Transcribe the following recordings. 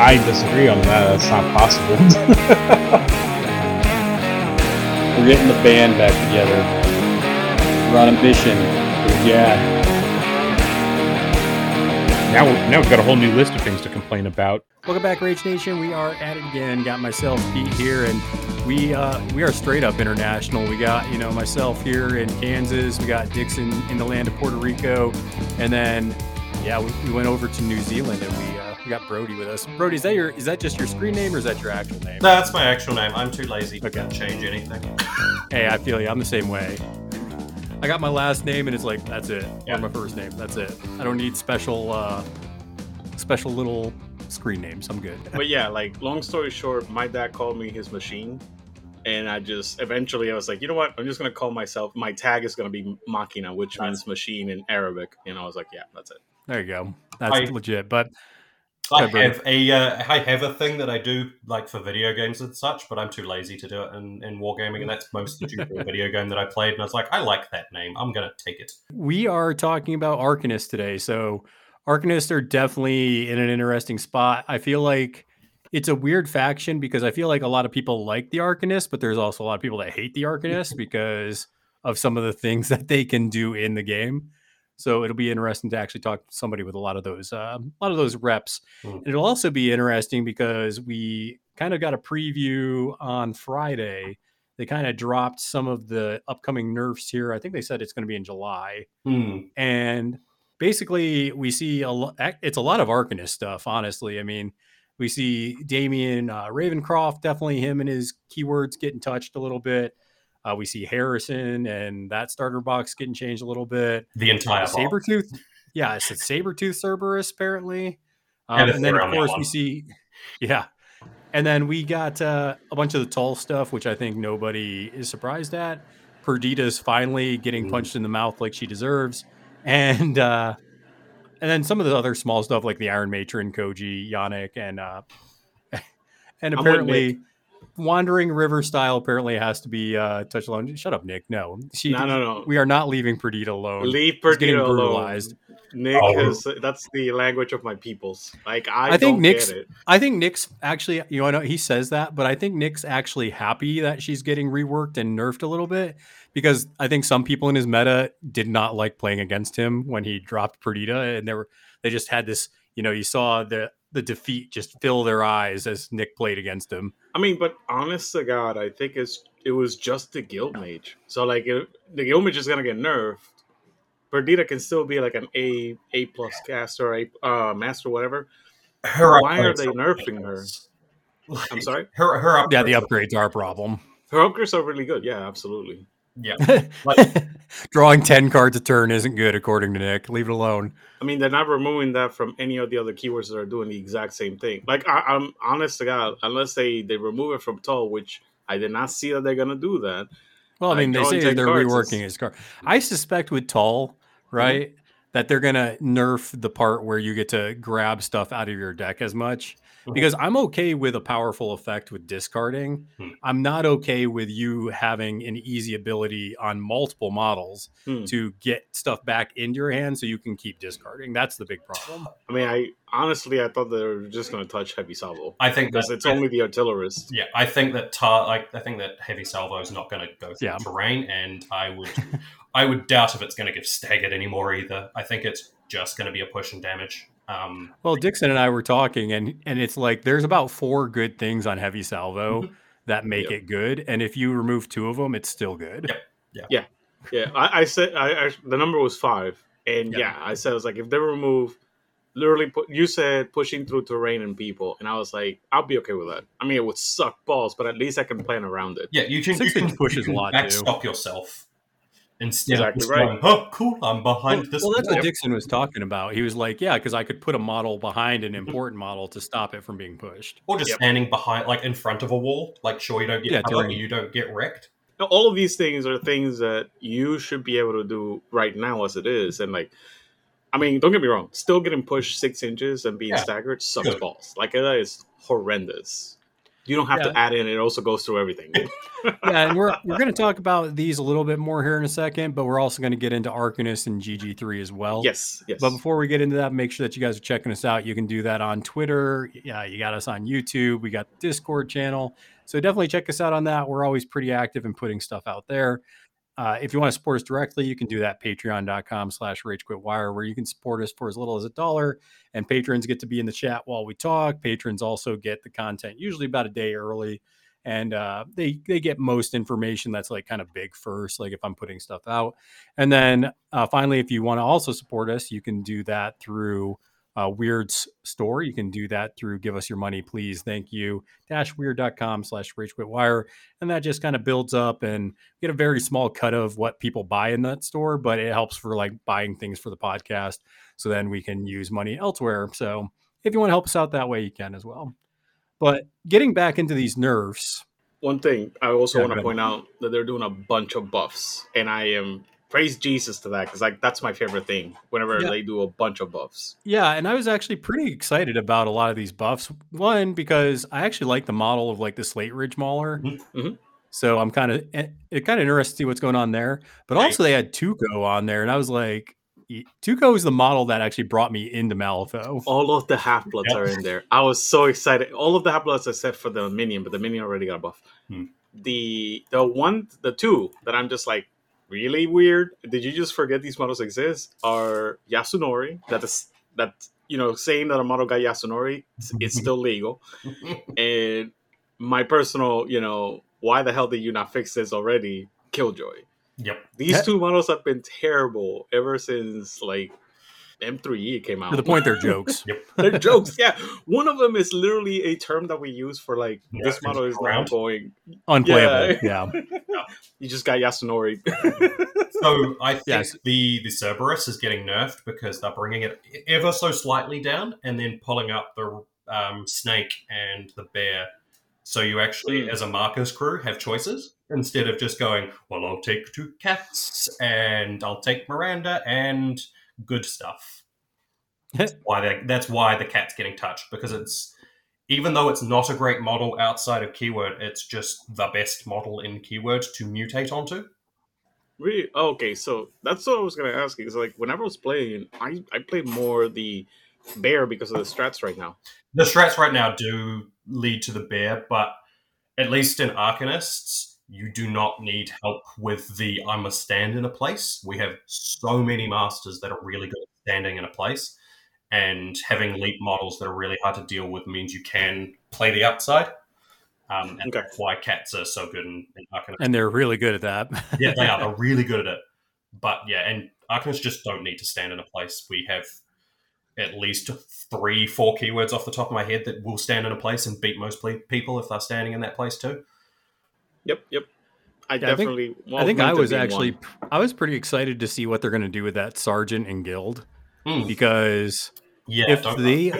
I disagree on that. That's not possible. We're getting the band back together. We're on a mission. Yeah. now, now we've got a whole new list of things to complain about. Welcome back, Rage Nation. We are at it again. Got myself Pete here, and we uh, we are straight up international. We got you know myself here in Kansas. We got Dixon in the land of Puerto Rico, and then yeah, we, we went over to New Zealand, and we we got Brodie with us. Brodie, is that your is that just your screen name or is that your actual name? No, that's my actual name. I'm too lazy to Okay. change anything. Hey, I feel you. I'm the same way. I got my last name, and it's like that's it. Yeah. Or my first name. That's it. I don't need special uh, special little screen names. I'm good. But yeah, like long story short, my dad called me his machine. And I just eventually I was like, you know what? I'm just gonna call myself my tag is gonna be Machina, which means machine in Arabic. And I was like, yeah, that's it. There you go. That's I- legit. But I have a uh, I have a thing that I do like for video games and such, but I'm too lazy to do it in, in wargaming, and that's most of the video game that I played. And I was like, I like that name. I'm gonna take it. we are talking about Arcanists today. So Arcanists are definitely in an interesting spot. I feel like it's a weird faction because I feel like a lot of people like the Arcanists, but there's also a lot of people that hate the Arcanists because of some of the things that they can do in the game. So it'll be interesting to actually talk to somebody with a lot of those, uh, a lot of those reps. Mm. And it'll also be interesting because we kind of got a preview on Friday. They kind of dropped some of the upcoming nerfs here. I think they said it's going to be in July Hmm. and basically we see a lot it's a lot of arcanist stuff honestly i mean we see damian uh, ravencroft definitely him and his keywords getting touched a little bit uh, we see harrison and that starter box getting changed a little bit. The entire saber tooth, yeah it's a saber tooth cerberus apparently. Um, and then of course we see yeah. And then we got uh, a bunch of the Tull stuff which i think nobody is surprised at. Perdita's finally getting Mm. punched in the mouth like she deserves. And uh and then some of the other small stuff like the iron matron koji yannick and uh and apparently wandering river style apparently has to be uh touched alone shut up nick no she No, no, no. we are not leaving perdita alone Leave She's getting Perdita alone. brutalized. Nick Oh. has that's the language of my peoples. Like I, I think don't Nick's- get it. I think Nick's actually, you know, I know he says that, but I think Nick's actually happy that she's getting reworked and nerfed a little bit because I think some people in his meta did not like playing against him when he dropped Perdita, and they were they just had this, you know, you saw the the defeat just fill their eyes as Nick played against him. I mean, but honest to God, I think it's it was just the guild mage. So like it, the guild mage is gonna get nerfed. Perdita can still be like an A A plus caster, A uh, master, whatever. Her Why are they nerfing her? ridiculous. I'm sorry. Her her Yeah, the upgrades- upgrades are a problem. Her upgrades are really good. Yeah, absolutely. Yeah, Like- Drawing ten cards a turn isn't good, according to Nick. Leave it alone. I mean, they're not removing that from any of the other keywords that are doing the exact same thing. Like I, I'm honest to God, unless they they remove it from Tull, which I did not see that they're gonna do that. Well, I Like, mean, they say they're reworking is- his card. I suspect with Tull, mm-hmm. right, that they're gonna nerf the part where you get to grab stuff out of your deck as much. Mhm. Because I'm okay with a powerful effect with discarding. Hmm. I'm not okay with you having an easy ability on multiple models Hmm. to get stuff back into your hand so you can keep discarding. That's the big problem. I mean, I honestly I thought they were just gonna touch heavy salvo I think because that- it's only the artillerist. Yeah, I think that tar- like I think that heavy salvo is not going to go through Yeah. terrain, and I would I would doubt if it's going to give staggered anymore either. I think it's just going to be a push and damage. Um, Well, Dixon and I were talking, and and it's like there's about four good things on heavy salvo Mhm. that make Yep. it good, and if you remove two of them, it's still good. Yep. Yeah, I, I said I, I the number was five, and Yeah. yeah, I said I was like if they remove literally put you said pushing through terrain and people, and I was like I'll be okay with that. I mean, it would suck balls, but at least I can plan around it. yeah, you can Six you can inch pushes you a can lot, too. backstop yourself. Instead Exactly of just right. going, "Oh, cool, I'm behind Well, this." well, that's wall." what Dixon was talking about. He was like, "Yeah, because I could put a model behind an important model to stop it from being pushed." or just Yep. standing behind, like in front of a wall, like sure you don't get Yeah, cover, during- you don't get wrecked. Now, all of these things are things that you should be able to do right now as it is. And like, I mean, don't get me wrong, still getting pushed six inches and being Yeah. staggered sucks Good. balls. Like that is horrendous. You don't have Yeah. to add in; it also goes through everything. yeah, and we're we're going to talk about these a little bit more here in a second, but we're also going to get into Arcanist and GG3 as well. yes, yes. But before we get into that, make sure that you guys are checking us out. You can do that on Twitter. Yeah, you got us on YouTube. We got Discord channel. So definitely check us out on that. We're always pretty active in putting stuff out there. Uh, if you want to support us directly, you can do that patreon.com slash ragequitwire, where you can support us for as little as a dollar. And patrons get to be in the chat while we talk. Patrons also get the content usually about a day early. And uh, they they get most information that's like kind of big first, like if I'm putting stuff out. And then uh, finally, if you want to also support us, you can do that through uh, Wyrd's store. You can do that through Give Us Your Money, Please. Thank you. Dashwyrd.com slash RageQuitWire. And that just kind of builds up and get a very small cut of what people buy in that store, but it helps for like buying things for the podcast. So then we can use money elsewhere. So if you want to help us out that way, you can as well. But getting back into these nerfs, One thing I also Yeah, want to point out that they're doing a bunch of buffs, and I am praise Jesus to that because like that's my favorite thing. Whenever Yeah. they do a bunch of buffs, Yeah, and I was actually pretty excited about a lot of these buffs. One because I actually like the model of like the Slate Ridge Mauler. Mhm. So I'm kind of it kind of interested to see what's going on there. But also they had Tuco on there, and I was like, Tuco is the model that actually brought me into Malifaux. all of the half bloods Yep. are in there. I was so excited. All of the half bloods except for the minion, but the minion already got a buff. Hmm. The the one the two that I'm just like really weird. Did you just forget these models exist? Are Yasunori that is that you know saying that a model got Yasunori it's, it's still legal. and my personal you know why the hell did you not fix this already? Killjoy. Yep. These Yeah. two models have been terrible ever since like M3E came out. To the point they're jokes. They're jokes. Yeah, one of them is literally a term that we use for like Yeah, this model is now around. going. Unplayable. Yeah. You just got Yasunori. So I think Yes. the the Cerberus is getting nerfed because they're bringing it ever so slightly down and then pulling up the um, snake and the bear. So you actually, Mm. as a Marcus crew, have choices instead of just going, "Well, I'll take two cats and I'll take Miranda and good stuff." That's why they, that's why the cat's getting touched because it's even though it's not a great model outside of keyword, it's just the best model in keyword to mutate onto. really? Oh, okay, so that's what I was gonna ask you. Is like whenever I was playing, I I played more the bear because of the strats right now. The strats right now do lead to the bear, but at least in Arcanists, you do not need help with the I must stand in a place. We have so many masters that are really good at standing in a place, and having leap models that are really hard to deal with means you can play the outside. Um, and Okay. that's why cats are so good in, in Arcanists. And they're really good at that. yeah, they are. They're really good at it. But yeah, and Arcanists just don't need to stand in a place. We have at least three, four keywords off the top of my head that will stand in a place and beat most people if they're standing in that place too. Yep, yep. I Yeah, I think- definitely. well, I think I was actually one. I was pretty excited to see what they're going to do with that sergeant and guild Mm, because yeah, if don't- they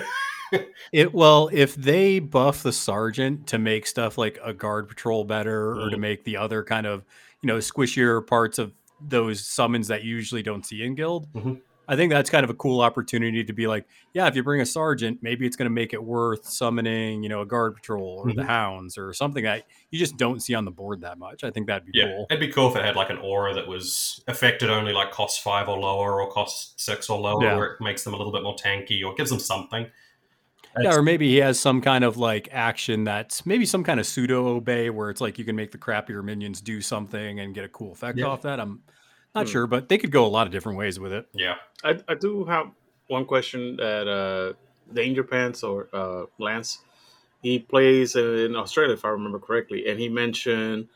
it well if they buff the sergeant to make stuff like a guard patrol better or to Mhm. make the other kind of you know squishier parts of those summons that you usually don't see in guild Mhm. I think that's kind of a cool opportunity to be like yeah if you bring a sergeant maybe it's going to make it worth summoning you know a guard patrol or the Mhm. hounds or something that you just don't see on the board that much i think that'd be yeah, cool it'd be cool if it had like an aura that was affected only like cost five or lower, or cost six or lower, Yeah. where it makes them a little bit more tanky or gives them something. Yeah, or maybe he has some kind of like action that's maybe some kind of pseudo obey where it's like you can make the crappier minions do something and get a cool effect Yeah. off that. I'm not Hmm. sure, but they could go a lot of different ways with it. yeah, I, I do have one question that uh, Danger Pants or uh, Lance, he plays in Australia if I remember correctly, and he mentioned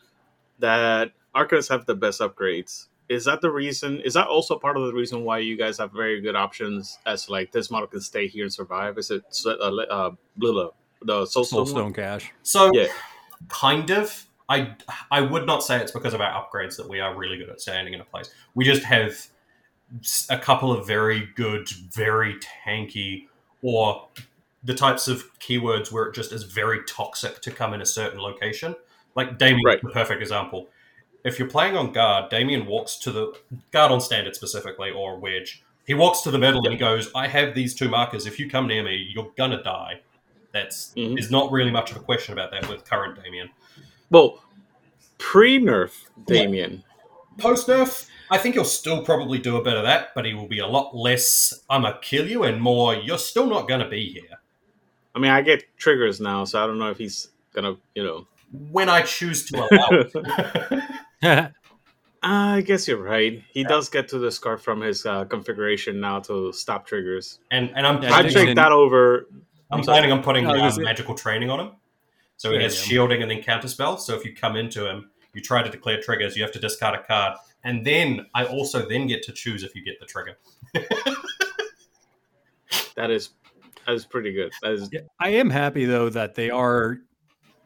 that Arcanists have the best upgrades. Is that the reason? Is that also part of the reason why you guys have very good options as like this model can stay here and survive? Is it uh, uh, Blilla, the Soulstone? Soulstone one? Cache. So, Yeah. kind of. I I would not say it's because of our upgrades that we are really good at standing in a place. We just have a couple of very good, very tanky, or the types of keywords where it just is very toxic to come in a certain location. Like Damian, Right. the perfect example. If you're playing on guard, Damian walks to the guard on standard specifically, or wedge. He walks to the middle and he goes, "I have these two markers. If you come near me, you're gonna die." That's mm-hmm. is not really much of a question about that with current Damian. Well, pre nerf Damian. Post nerf, I think he'll still probably do a bit of that, but he will be a lot less "I'm gonna kill you" and more "You're still not gonna be here." I mean, I get triggers now, so I don't know if he's gonna, you know. When I choose to allow it. I guess you're right. He does get to the scarf from his uh, configuration now to stop triggers. and and I'm Yeah, I Dixon- take that over. I'm I'm planning on putting No, um, magical training on him. So he Yeah, has yeah. shielding and then counter spells. So if you come into him, you try to declare triggers, you have to discard a card. And then I also then get to choose if you get the trigger. That is that is pretty good. That is I am happy though that they are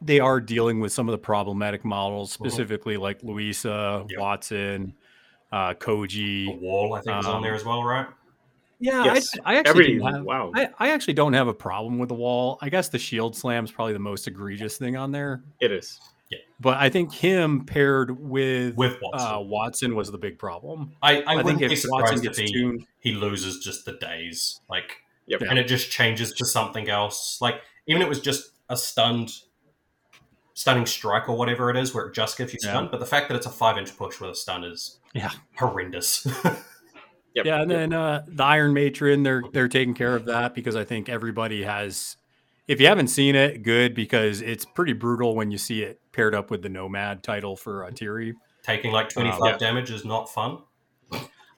they are dealing with some of the problematic models, specifically like Louisa, Yeah. Watson, uh, The Koji. wall, I think, is on Um, there as well, right? Yeah, Yes. I, I actually every have, wow. I, I actually don't have a problem with the wall. I guess the shield slam is probably the most egregious thing on there. It is. But I think him paired with With Watson. uh, Watson was the big problem. I, I, I, think wouldn't be if Watson surprised if gets he, tuned, he loses just the days. Like, Yep. Yeah. and it just changes to something else. Like, even it was just a stunned, stunning strike or whatever it is, where it just gives you Yeah. stun. But the fact that it's a five inch push with a stun is Yeah. horrendous. Yep. yeah, and Yep. then uh, the Iron Matron, they're they're taking care of that because I think everybody has. If you haven't seen it, good because it's pretty brutal when you see it paired up with the Nomad title for uh, Tiri. Taking like 25 Uh, yeah. damage is not fun.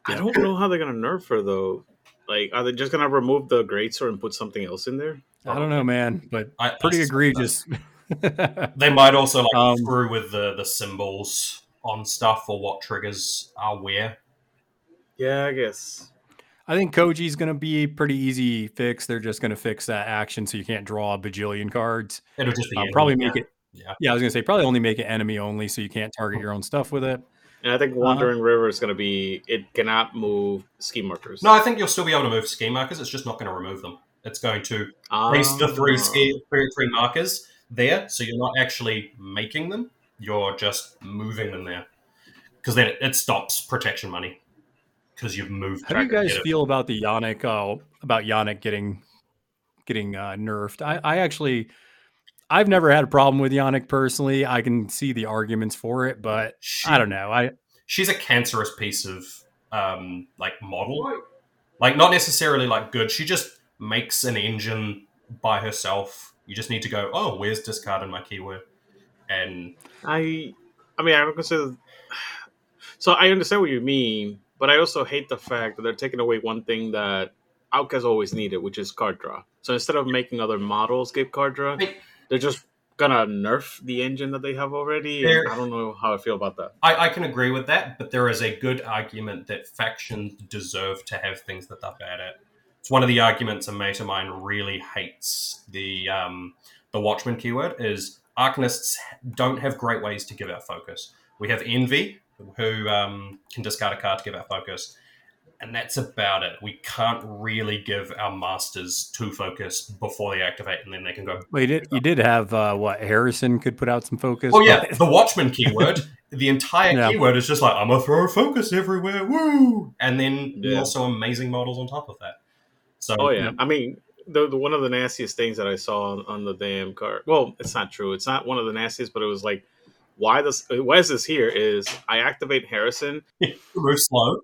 I don't know how they're gonna nerf her though. Like, are they just gonna remove the greatsword and put something else in there? I don't know, man, but I, pretty I- egregious. They might also like Um, screw with the, the symbols on stuff or what triggers are where. Yeah, I guess. I think Koji's going to be a pretty easy fix. They're just going to fix that action so you can't draw a bajillion cards. It'll just be Uh, enemy, probably yeah. make it. Yeah. Yeah, I was going to say probably only make it enemy only so you can't target your own stuff with it. And I think Wandering River is gonna be. It cannot move scheme markers. No, I think you'll still be able to move scheme markers. It's just not going to remove them. It's going to place the three Ah. scheme three, three markers there, so you're not actually making them. You're just moving them there because then it, it stops protection money because you've moved. How do you guys feel about the Yannick? Uh, about Yannick getting getting uh, nerfed? I, I actually, I've never had a problem with Yannick personally. I can see the arguments for it, but She- I don't know. I she's a cancerous piece of um, like model. Like not necessarily like good. She just makes an engine by herself. You just need to go, oh, where's discard in my keyword? And I, I mean, I don't consider. So I understand what you mean, but I also hate the fact that they're taking away one thing that Outcast always needed, which is card draw. So instead of making other models give card draw, Hey. they're just gonna nerf the engine that they have already. There- I don't know how I feel about that. I, I can agree with that, but there is a good argument that factions deserve to have things that they're bad at. It's one of the arguments a mate of mine really hates the um, the Watchman keyword is Arcanists don't have great ways to give out focus. We have Envy, who um, can discard a card to give out focus, and that's about it. We can't really give our masters two focus before they activate, and then they can go well, you did you did have uh, what Harrison could put out some focus. Oh yeah, the Watchman keyword. the entire Yeah. keyword is just like I'm gonna throw focus everywhere, woo! And then Yeah. also amazing models on top of that. So Oh yeah, I mean, the, the one of the nastiest things that I saw on, on the damn card. Well, it's not true. It's not one of the nastiest, but it was like, why this? Why is this here? Is I activate Harrison? move slow.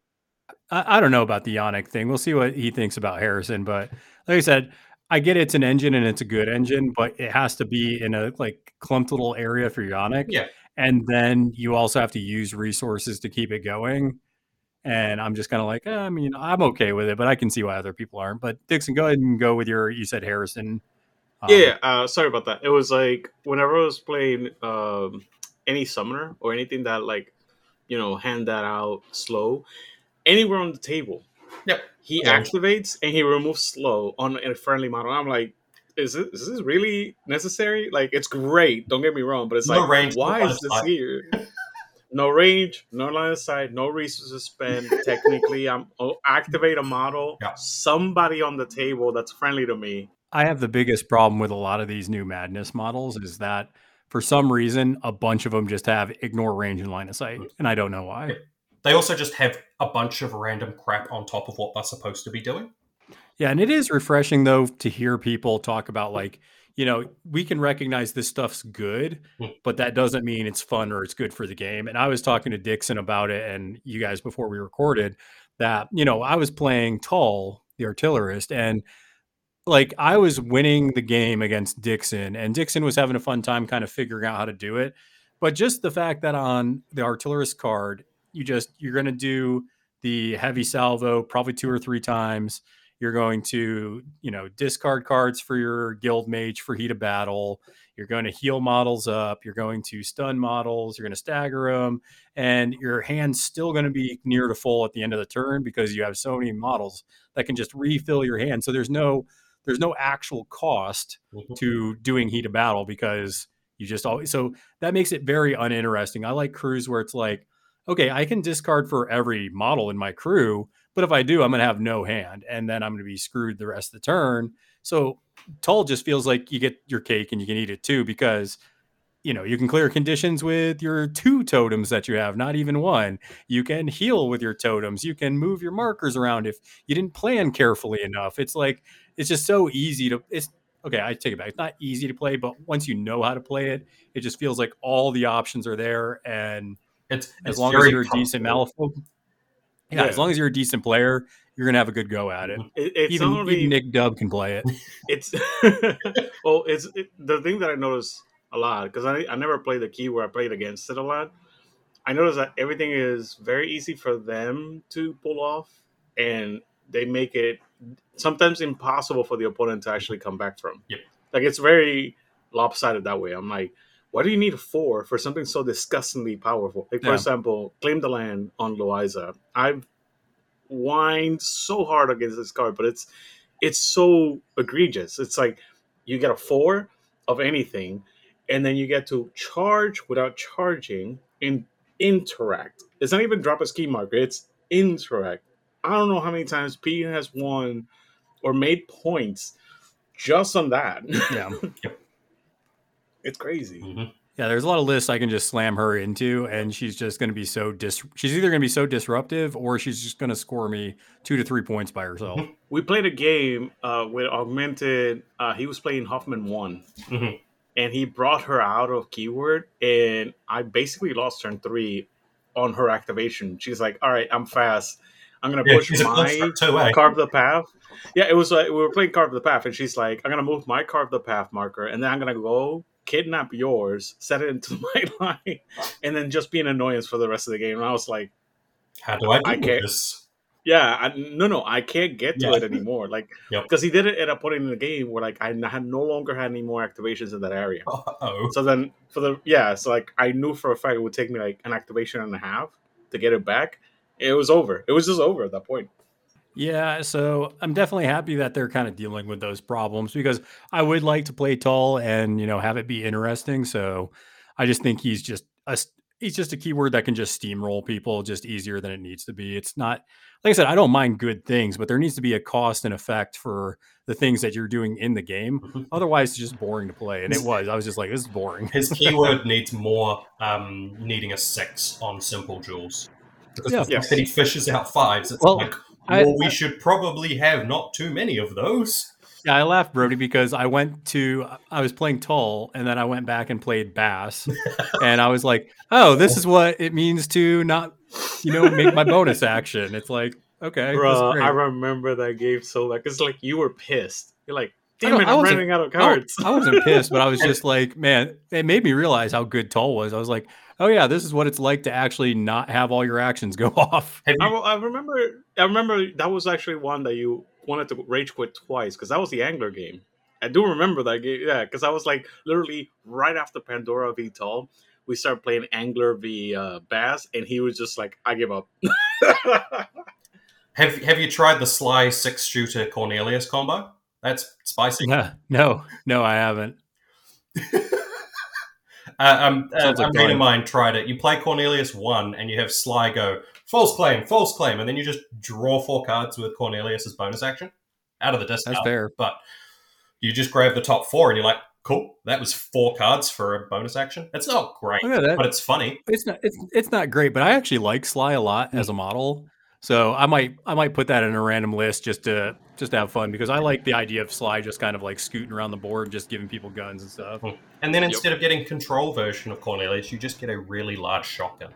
I, I don't know about the Yannick thing. We'll see what he thinks about Harrison. But like I said, I get it's an engine and it's a good engine, but it has to be in a like clumped little area for Yannick. Yeah. And then you also have to use resources to keep it going. And I'm just kind of like, eh, I mean, I'm okay with it, but I can see why other people aren't. But Dixon, go ahead and go with your. You said Harrison. Um, yeah, uh, sorry about that. It was like whenever I was playing um, any summoner or anything that like, you know, hand that out slow, anywhere on the table. Yep. He Yeah. activates and he removes slow on a friendly model. I'm like, is this, is this really necessary? Like, it's great. Don't get me wrong, but it's No like, range, why no is this sight. here? No range, no line of sight, no resources spent. Technically, I'm oh, activate a model. Yeah. Somebody on the table that's friendly to me. I have the biggest problem with a lot of these new madness models is that for some reason a bunch of them just have ignore range and line of sight, and I don't know why. They also just have a bunch of random crap on top of what they're supposed to be doing. Yeah, and it is refreshing though to hear people talk about like, you know, we can recognize this stuff's good, Hmm. but that doesn't mean it's fun or it's good for the game. And I was talking to Dixon about it and you guys before we recorded that, you know, I was playing Tull, the artillerist, and like I was winning the game against Dixon, and Dixon was having a fun time kind of figuring out how to do it. But just the fact that on the artillerist card, you just you're going to do the heavy salvo probably two or three times. You're going to, you know, discard cards for your guild mage for heat of battle. You're going to heal models up. You're going to stun models. You're going to stagger them, and your hand's still going to be near to full at the end of the turn because you have so many models that can just refill your hand. So there's no there's no actual cost Mhm. to doing heat of battle because you just always so that makes it very uninteresting. I like crews where it's like, okay, I can discard for every model in my crew, but if I do, I'm gonna have no hand, and then I'm gonna be screwed the rest of the turn. So Tull just feels like you get your cake and you can eat it too because you know you can clear conditions with your two totems that you have, not even one. You can heal with your totems. You can move your markers around if you didn't plan carefully enough. It's like it's just so easy to it's okay i take it back. It's not easy to play but once you know how to play it it just feels like all the options are there and It's, as it's long as you're a decent malifaux yeah, Yeah. as long as you're a decent player you're gonna have a good go at it. It, even, only even nick dub can play it. It's well it's it, the thing that i notice a lot because I, I never played the key where i played against it a lot. I notice that everything is very easy for them to pull off and they make it sometimes impossible for the opponent to actually come back from Yep. like it's very lopsided that way i'm like why do you need a four for something so disgustingly powerful like for Yeah. example claim the land on loiza i've whined so hard against this card but it's it's so egregious. It's like you get a four of anything, and then you get to charge without charging and interact. It's not even drop a scheme marker, it's interact. I don't know how many times P has won or made points just on that. yeah it's crazy. Mhm. yeah there's a lot of lists i can just slam her into and she's just gonna be so dis she's either gonna be so disruptive or she's just gonna score me two to three points by herself We played a game uh, with Augmented. Uh, he was playing Hoffman 1. Mhm. and he brought her out of keyword and i basically lost turn three on her activation she's like all right i'm fast i'm gonna Yeah, push my carve the path yeah it was like we were playing carve the path and she's like i'm gonna move my carve the path marker and then i'm gonna go kidnap yours set it into my line and then just be an annoyance for the rest of the game and i was like How do I do I can't- this? yeah, I, no, no, I can't get to Yeah. it anymore. Like, Yep. because he did it at a point in the game where like I had no longer had any more activations in that area. Uh-oh. So then for the yeah, so like I knew for a fact it would take me like an activation and a half to get it back. It was over. It was just over at that point. Yeah, so I'm definitely happy that they're kind of dealing with those problems because I would like to play Tull and you know have it be interesting. So I just think he's just a he's just a keyword that can just steamroll people just easier than it needs to be. It's not like I said, I don't mind good things, but there needs to be a cost and effect for the things that you're doing in the game. Otherwise, it's just boring to play, and it was. I was just like, this is boring. His keyword needs more um, needing a six on simple jewels. Because Yeah. the fact he fishes out fives, it's Well, like, I- well, we should probably have not too many of those. Yeah, I laughed, Brodie, because I went to I was playing Tull, and then I went back and played Bass, and I was like, "Oh, this is what it means to not, you know, make my bonus action." It's like, okay, that's Bro, great. I remember that game so like it's like you were pissed. You're like, damn it, I I'm wasn't- running out of cards. wa- I wasn't pissed, but I was just like, man, it made me realize how good Tull was. I was like, oh yeah, this is what it's like to actually not have all your actions go off. Have I, I remember I remember that was actually one that you wanted to rage quit twice because that was the angler game. I do remember that game, yeah, because I was like literally right after Pandora v Tull, we started playing Angler v uh, Bass, and he was just like, "I give up." have, have you tried the Sly six shooter Cornelius combo? That's spicy. No, no, no, I haven't. Uh, um, uh, like a mate of mine tried it. You play Cornelius one, and you have Sly go false claim, false claim, and then you just draw four cards with Cornelius as bonus action out of the discard. That's fair. But you just grab the top four, and you're like, cool, that was four cards for a bonus action. It's not great, Look at that. but it's funny. It's not it's it's not great, but I actually like Sly a lot as a model. So I might I might put that in a random list just to just to have fun because I like the idea of Sly just kind of like scooting around the board, just giving people guns and stuff. And then instead of getting control version of Cornelius, you just get a really large shotgun.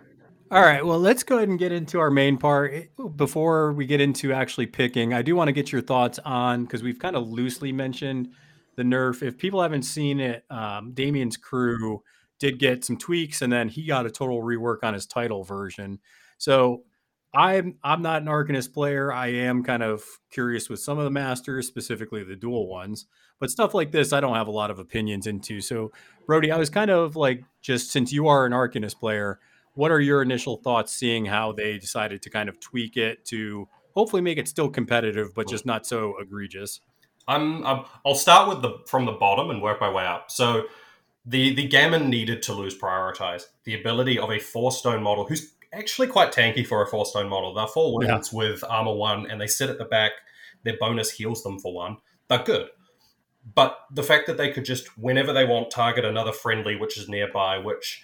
All right, well, let's go ahead and get into our main part. Before we get into actually picking, I do want to get your thoughts on because we've kind of loosely mentioned the nerf. If people haven't seen it, um, Damian's crew did get some tweaks, and then he got a total rework on his title version. So I'm I'm not an Arcanist player. I am kind of curious with some of the masters, specifically the dual ones. But stuff like this, I don't have a lot of opinions into. So, Brodie, I was kind of like, just since you are an Arcanist player, what are your initial thoughts seeing how they decided to kind of tweak it to hopefully make it still competitive, but just not so egregious? I'm, I'm I'll start with the from the bottom and work my way up. So the the gammon needed to lose prioritize the ability of a four stone model who's actually quite tanky for a four stone model. They're four Yeah. wounds with armor one, and they sit at the back. Their bonus heals them for one. They're good. But the fact that they could just, whenever they want, target another friendly which is nearby, which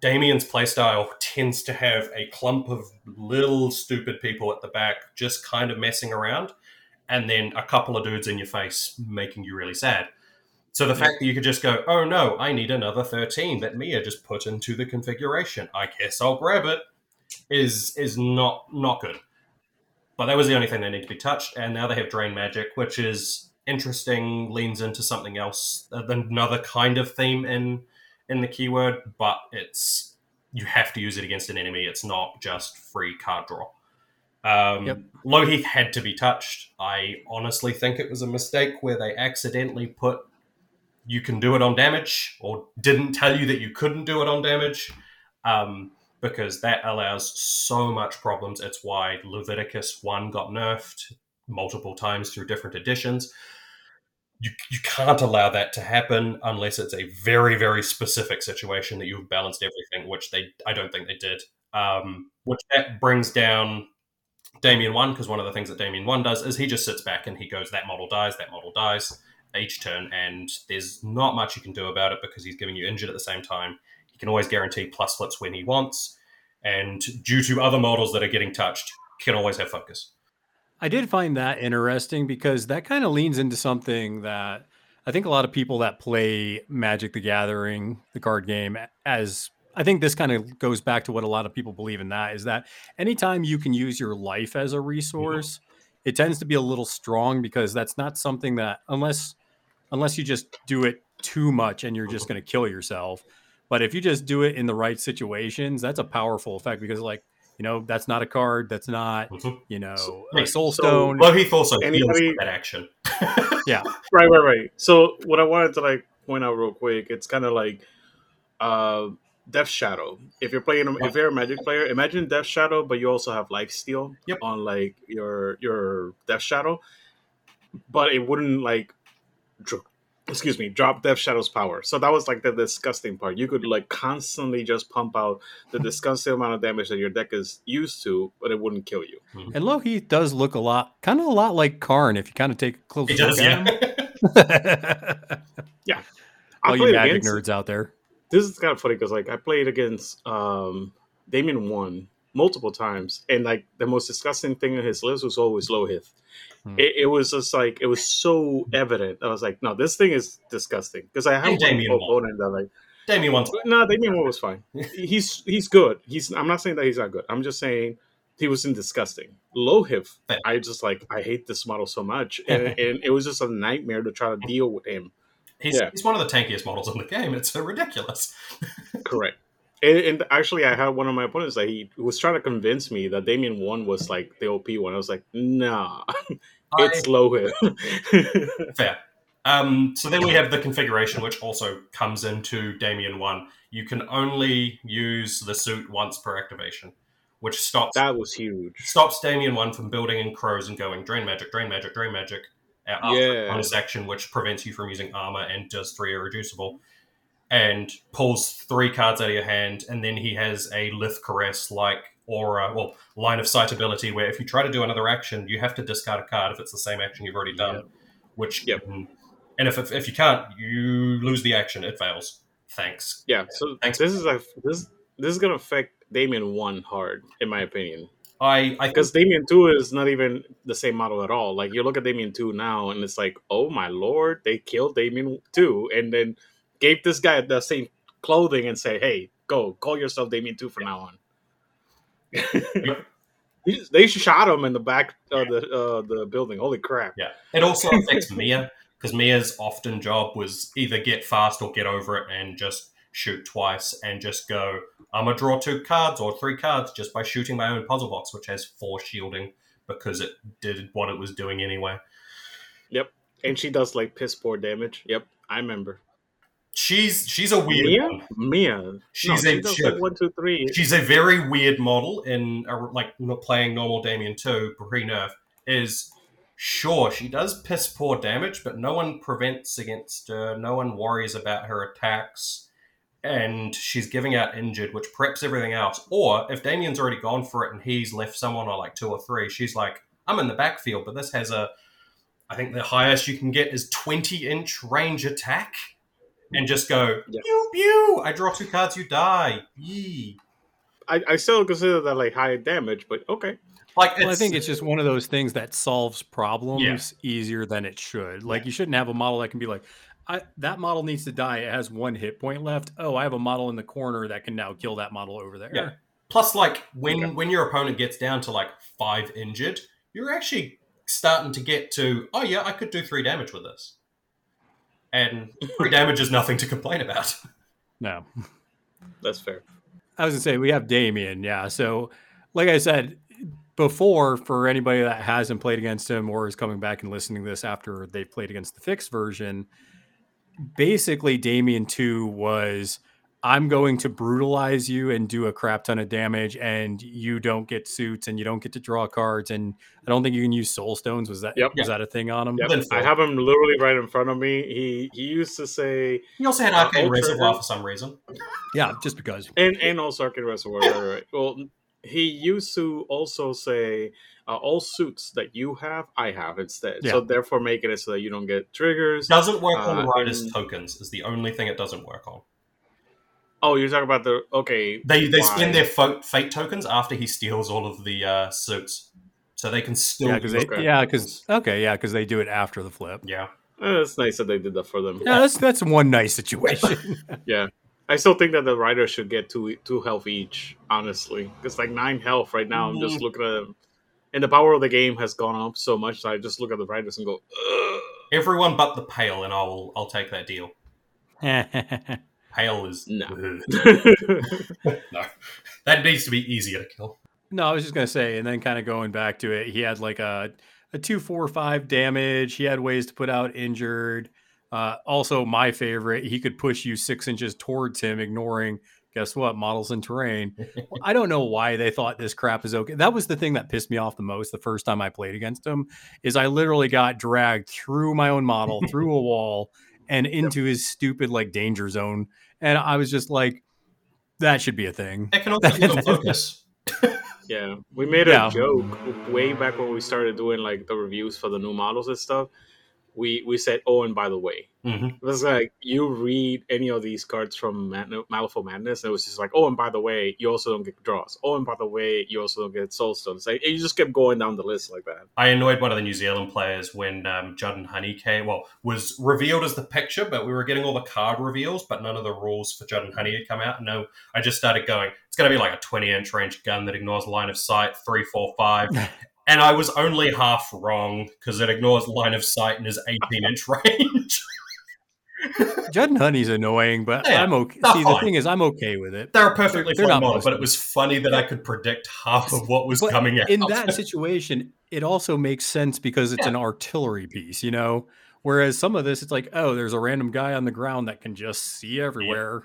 Damian's playstyle tends to have a clump of little stupid people at the back just kind of messing around, and then a couple of dudes in your face making you really sad. So the fact that you could just go, oh no, I need another 13 that Mia just put into the configuration. I guess I'll grab it. Is is not not good. But that was the only thing that needed to be touched, and now they have drain magic, which is interesting, leans into something else, uh, another kind of theme in in the keyword, but it's you have to use it against an enemy. It's not just free card draw. Um, Yep. Loheath had to be touched. I honestly think it was a mistake where they accidentally put you can do it on damage or didn't tell you that you couldn't do it on damage um, because that allows so much problems. It's why Leviticus 1 got nerfed multiple times through different editions. You, you can't allow that to happen unless it's a very, very specific situation that you've balanced everything, which they I don't think they did. Um, which that brings down Damian 1, because one of the things that Damian 1 does is he just sits back and he goes, that model dies, that model dies each turn, and there's not much you can do about it because he's giving you injured at the same time. He can always guarantee plus flips when he wants, and due to other models that are getting touched, can always have focus. I did find that interesting because that kind of leans into something that I think a lot of people that play Magic the Gathering, the card game, as I think this kind of goes back to what a lot of people believe in that is that anytime you can use your life as a resource, it tends to be a little strong because that's not something that unless unless you just do it too much and you're just mm-hmm. going to kill yourself. But if you just do it in the right situations, that's a powerful effect because like, you know, that's not a card, that's not, Mhm. you know, Right. a soul So- stone. Loheath also heals Anybody- with that action. Yeah. Right, right, right. So what I wanted to like point out real quick, it's kind of like uh Death Shadow. If you're playing, if you're a Magic player, imagine Death Shadow, but you also have Life Steal Yep. on like your your Death Shadow, but it wouldn't like, dro- excuse me, drop Death Shadow's power. So that was like the disgusting part. You could like constantly just pump out the disgusting amount of damage that your deck is used to, but it wouldn't kill you. And Loheath does look a lot, kind of a lot like Karn if you kind of take a close He look does, at yeah. him. I All you magic against- nerds out there. this is kind of funny because like I played against um Damian one multiple times, and like the most disgusting thing in his list was always Lohith. Hmm. It, it was just like it was so evident. I was like, no, this thing is disgusting because I have Damian opponent that like Damian wants no, Damian one was fine. He's he's good. He's I'm not saying that he's not good. I'm just saying he was in disgusting. Lohith, I just like I hate this model so much, and, and it was just a nightmare to try to deal with him. He's, Yeah. he's one of the tankiest models in the game. It's ridiculous. Correct. And, and actually, I had one of my opponents that he was trying to convince me that Damian one was like the OP one. I was like, nah, it's low hit. Fair. Um, so then we have the configuration, which also comes into Damian 1. You can only use the suit once per activation, which stops that was huge. stops Damian 1 from building in crows and going drain magic, drain magic, drain magic, after Yeah. bonus action, which prevents you from using armor and does three irreducible, and pulls three cards out of your hand, and then he has a Lith Caress like aura, well, line of sight ability, where if you try to do another action, you have to discard a card if it's the same action you've already done. Which, Yep. and if, if if you can't, you lose the action. It fails. Thanks. Yeah, so Thanks. this is like this this is gonna affect Damian one hard, in my opinion. I I Because Damian two is not even the same model at all. Like you look at Damian two now, and it's like, oh my lord, they killed Damian two, and then gave this guy the same clothing and say, hey, go call yourself Damian two from now on. They shot him in the back of the uh, the building. Holy crap! Yeah. It also affects Mia because Mia's often job was either get fast or get over it and just shoot twice and just go, I'm to draw two cards or three cards just by shooting my own puzzle box, which has four shielding because it did what it was doing anyway. Yep, and she does like piss poor damage. Yep, I remember. She's she's a weird Mia, one. Mia. She's no, a she like one, two, three. She's a very weird model in a, like playing normal Damian 2 pre nerf. Is sure she does piss poor damage, but no one prevents against her. No one worries about her attacks, and she's giving out injured, which preps everything else. Or if Damian's already gone for it and he's left someone or like two or three, she's like, I'm in the backfield, but this has a. I think the highest you can get is 20 inch range attack. And just go, Yeah. pew, pew. I draw two cards, you die. Yee. I, I still consider that like high damage, but okay. Like, Well, I think it's just one of those things that solves problems easier than it should. Like you shouldn't have a model that can be like, I, that model needs to die. It has one hit point left. Oh, I have a model in the corner that can now kill that model over there. Yeah. Plus, like when when your opponent gets down to like five injured, you're actually starting to get to oh yeah, I could do three damage with this, and three damage is nothing to complain about. No. That's fair. I was gonna say we have Damian, yeah. So, like I said before, for anybody that hasn't played against him or is coming back and listening to this after they've played against the fixed version, basically Damian two was I'm going to brutalize you and do a crap ton of damage, and you don't get suits and you don't get to draw cards, and I don't think you can use soul stones. Was that Yep. was that a thing on him? Yep. I have him literally right in front of me. He he used to say He also had Uh, arcane reservoir for some reason. Yeah, just because. and and also Arcane Reservoir. right, right, right. Well, he used to also say uh, all suits that you have, I have instead. So therefore, making it so that you don't get triggers. Doesn't work on Uh, Riders and- tokens. Is the only thing it doesn't work on. Oh, you're talking about the okay. They they why? spend their fo- fate tokens after he steals all of the uh, suits, so they can still Yeah, because Okay. yeah because okay yeah because they do it after the flip. yeah. Uh, it's nice that they did that for them. Yeah, that's that's one nice situation. Yeah. I still think that the riders should get two two health each, honestly. Because like nine health right now, I'm just looking at them. And the power of the game has gone up so much that I just look at the riders and go, Ugh. Everyone but the pale, and I'll I'll take that deal. Pale is No. no. That needs to be easier to kill. No, I was just gonna say, and then kind of going back to it, he had like a a two four five damage. He had ways to put out injured. Uh, also, my favorite, he could push you six inches towards him, ignoring guess what models and terrain. I don't know why they thought this crap is okay. That was the thing that pissed me off the most the first time I played against him. Is I literally got dragged through my own model, through a wall, and into his stupid like danger zone, and I was just like, that should be a thing. That can also be the focus. yeah. We made a Yeah. joke way back when we started doing like the reviews for the new models and stuff. We we said, oh, and by the way, hmm it was like you read any of these cards from Man- Malifaux Madness, and it was just like, oh, and by the way, you also don't get draws. Oh, and by the way, you also don't get soulstones. Like you just kept going down the list like that. I annoyed one of the New Zealand players when um, Judd and Honey came. Well, was revealed as the picture, but we were getting all the card reveals, but none of the rules for Judd and Honey had come out. No, I just started going. It's going to be like a twenty-inch range gun that ignores line of sight, three, four, five, and I was only half wrong because it ignores line of sight and is eighteen-inch range. Judd and Honey's annoying, but Yeah, I'm okay. See, the thing is, I'm okay with it. They're a perfectly They're fine model, but it was funny that I could predict half of what was But coming out. in that situation, it also makes sense because it's Yeah. an artillery piece, you know. Whereas some of this, it's like, oh, there's a random guy on the ground that can just see everywhere.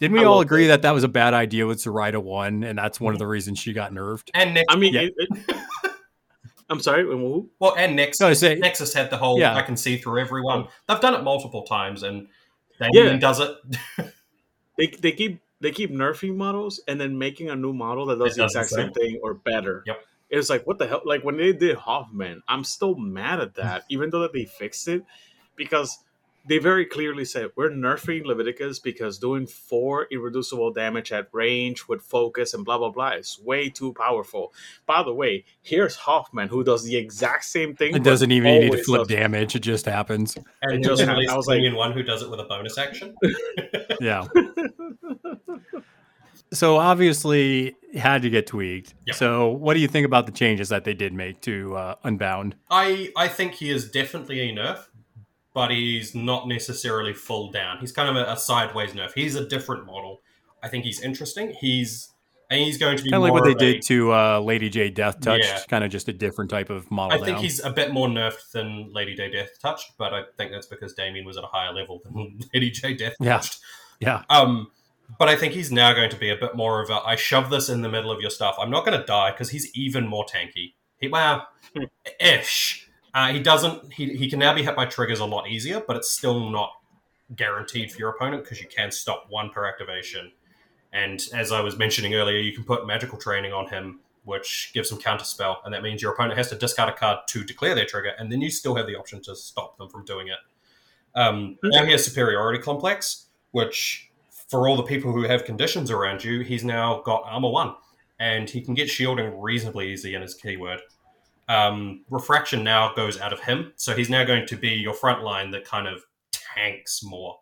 Didn't we I all will agree that that was a bad idea with Zoraida one, and that's one of the reasons she got nerfed? and next I mean, Yeah. it, it, I'm sorry. Well, and Nexus, No, I say- Nexus had the whole Yeah. I can see through everyone. They've done it multiple times, and Damian Yeah. does it. They they keep they keep nerfing models and then making a new model that does It the does the exact same thing or better. Yep. It was like what the hell? Like when they did Hoffman, I'm still mad at that, even though that they fixed it, because they very clearly said we're nerfing Leviticus because doing four irreducible damage at range with focus and blah blah blah is way too powerful. By the way, here's Hoffman who does the exact same thing. It doesn't even need to flip does- damage. It just happens. And It it just just happened. I was like- Damian one who does it with a bonus action. Yeah. so obviously it had to get tweaked. Yep. So what do you think about the changes that they did make to uh, Unbound? I I think he is definitely a nerf, but he's not necessarily full down. He's kind of a, a sideways nerf. He's a different model. I think he's interesting. He's and he's going to be Kind of like more what they of a- did to uh, Lady J Death Touch, Yeah. kind of just a different type of model. I think now. he's a bit more nerfed than Lady J Death touched, but I think that's because Damian was at a higher level than Lady J Death touched. yeah. Um, but I think he's now going to be a bit more of a I shove this in the middle of your stuff. I'm not going to die because he's even more tanky. He well, Hmm. ish. Uh, he doesn't. He, he can now be hit by triggers a lot easier, but it's still not guaranteed for your opponent because you can stop one per activation. And as I was mentioning earlier, you can put magical training on him, which gives him counterspell, and that means your opponent has to discard a card to declare their trigger, and then you still have the option to stop them from doing it. Um, now he has superiority complex, which for all the people who have conditions around you, he's now got armor one, and he can get shielding reasonably easy in his keyword. Um, refraction now goes out of him, so he's now going to be your front line that kind of tanks more,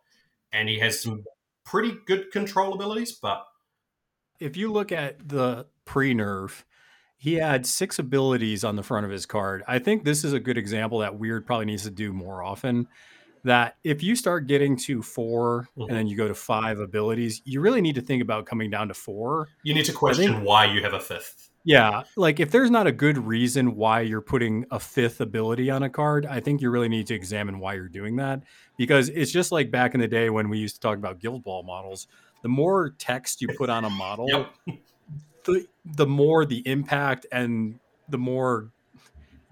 and he has some pretty good control abilities, but If you look at the pre nerf, he had six abilities on the front of his card. I think this is a good example that Wyrd probably needs to do more often. That if you start getting to 4 Mhm. and then you go to five abilities, you really need to think about coming down to four. you need to question why you have a fifth. Yeah, like if there's not a good reason why you're putting a fifth ability on a card, I think you really need to examine why you're doing that because it's just like back in the day when we used to talk about Guild Ball models. The more text you put on a model, Yep. the the more the impact and the more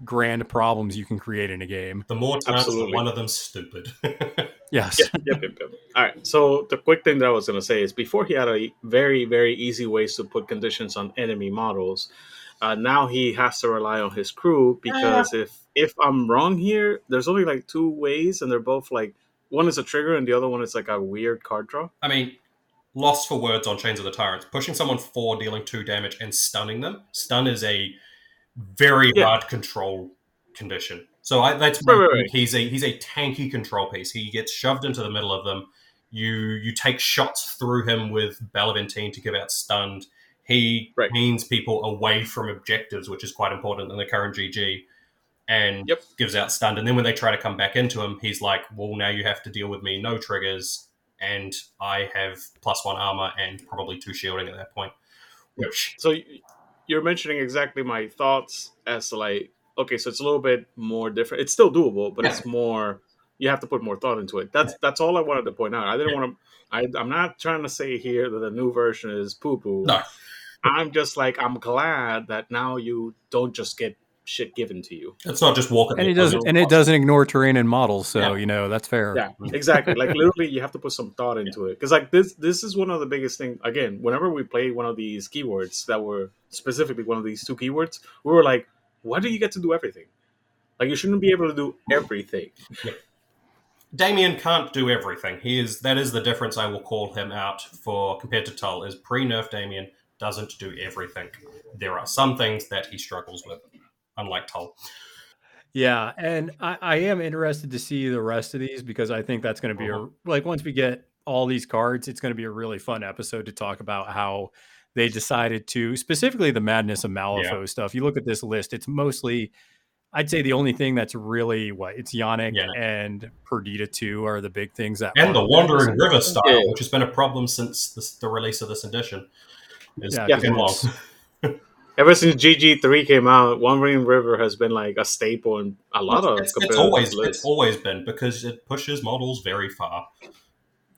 grand problems you can create in a game. The more times that one of them's stupid. Yes. yep, yep, yep, yep. All right. So the quick thing that I was going to say is before he had a very, very easy ways to put conditions on enemy models. Uh, now he has to rely on his crew because if if I'm wrong here, there's only like two ways, and they're both like one is a trigger and the other one is like a weird card draw. I mean, lost for words on Chains of the Tyrants. Pushing someone for dealing two damage and stunning them. Stun is a very Yeah. hard control condition. So I, that's Right, right, right. he's a he's a tanky control piece. He gets shoved into the middle of them. You you take shots through him with Bellaventine to give out stunned. He Right. means people away from objectives, which is quite important in the current GG, and Yep. gives out stunned. And then when they try to come back into him, he's like, "Well, now you have to deal with me, no triggers, and I have plus one armor and probably two shielding at that point." Which So you're mentioning exactly my thoughts as to like okay, so it's a little bit more different. It's still doable, but it's more you have to put more thought into it. That's that's all I wanted to point out. I didn't Yeah. want to. I, I'm not trying to say here that the new version is poo poo. No. I'm just like I'm glad that now you don't just get shit given to you. it's not just walking. And it doesn't and it doesn't ignore terrain and models, so Yeah. you know, that's fair. Yeah, exactly. like literally, you have to put some thought into it because like this this is one of the biggest things. Again, whenever we play one of these keywords that were specifically one of these two keywords, we were like, why do you get to do everything? Like you shouldn't be able to do everything. Damian can't do everything. He is that is the difference. I will call him out for compared to Tull. Is pre nerf Damian doesn't do everything. There are some things that he struggles with, unlike Tull. Yeah, and I, I am interested to see the rest of these because I think that's going to be Uh-huh. a like once we get all these cards, it's going to be a really fun episode to talk about how they decided to specifically the madness of Malifaux stuff. You look at this list; it's mostly, I'd say, the only thing that's really what it's Yannick Yeah. and Perdita two are the big things that And the are- Wandering River style, Yeah. which has been a problem since this, the release of this edition. Is Yeah, taken long. Ever since GG three came out, Wandering River has been like a staple in a lot of It's, it's always lists. it's always been because it pushes models very far.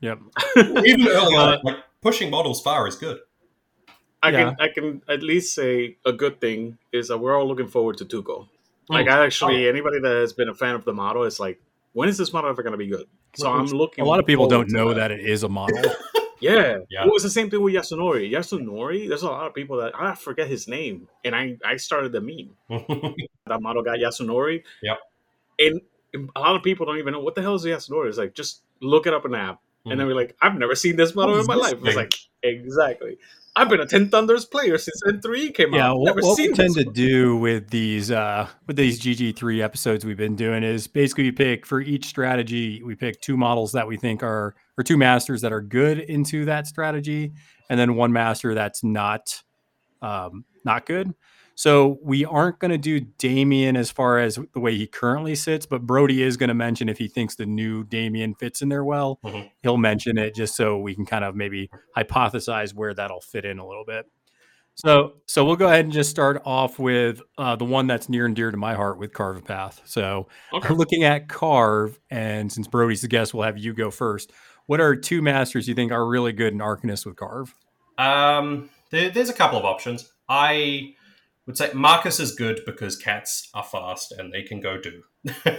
Yep. Even early Uh, on, like pushing models far is good. I Yeah. can I can at least say a good thing is that we're all looking forward to Tuco. Oh, like I actually, oh. anybody that has been a fan of the model is like, when is this model ever going to be good? So I'm looking. A lot of people don't know that it is a model. Yeah, Yeah. It was the same thing with Yasunori. Yasunori, there's a lot of people that I forget his name, and I I started the meme. That model got Yasunori. Yeah. And a lot of people don't even know what the hell is Yasunori. It's like just look it up in an app, and mm-hmm. then we're like, I've never seen this model in my this life. It's like exactly. I've been a Ten Thunders player since N3 came yeah, out. what, what we tend to do with these uh with these GG3 episodes we've been doing is basically we pick for each strategy, we pick two models that we think are or two masters that are good into that strategy, and then one master that's not um not good. So we aren't going to do Damian as far as the way he currently sits, but Brodie is going to mention if he thinks the new Damian fits in there well, Mhm. he'll mention it just so we can kind of maybe hypothesize where that'll fit in a little bit. So, so we'll go ahead and just start off with uh, the one that's near and dear to my heart with Carve a Path. So, Okay. looking at Carve, and since Brodie's the guest, we'll have you go first. What are two masters you think are really good in Arcanist with Carve? Um, there, there's a couple of options. I would say Marcus is good because cats are fast and they can go do.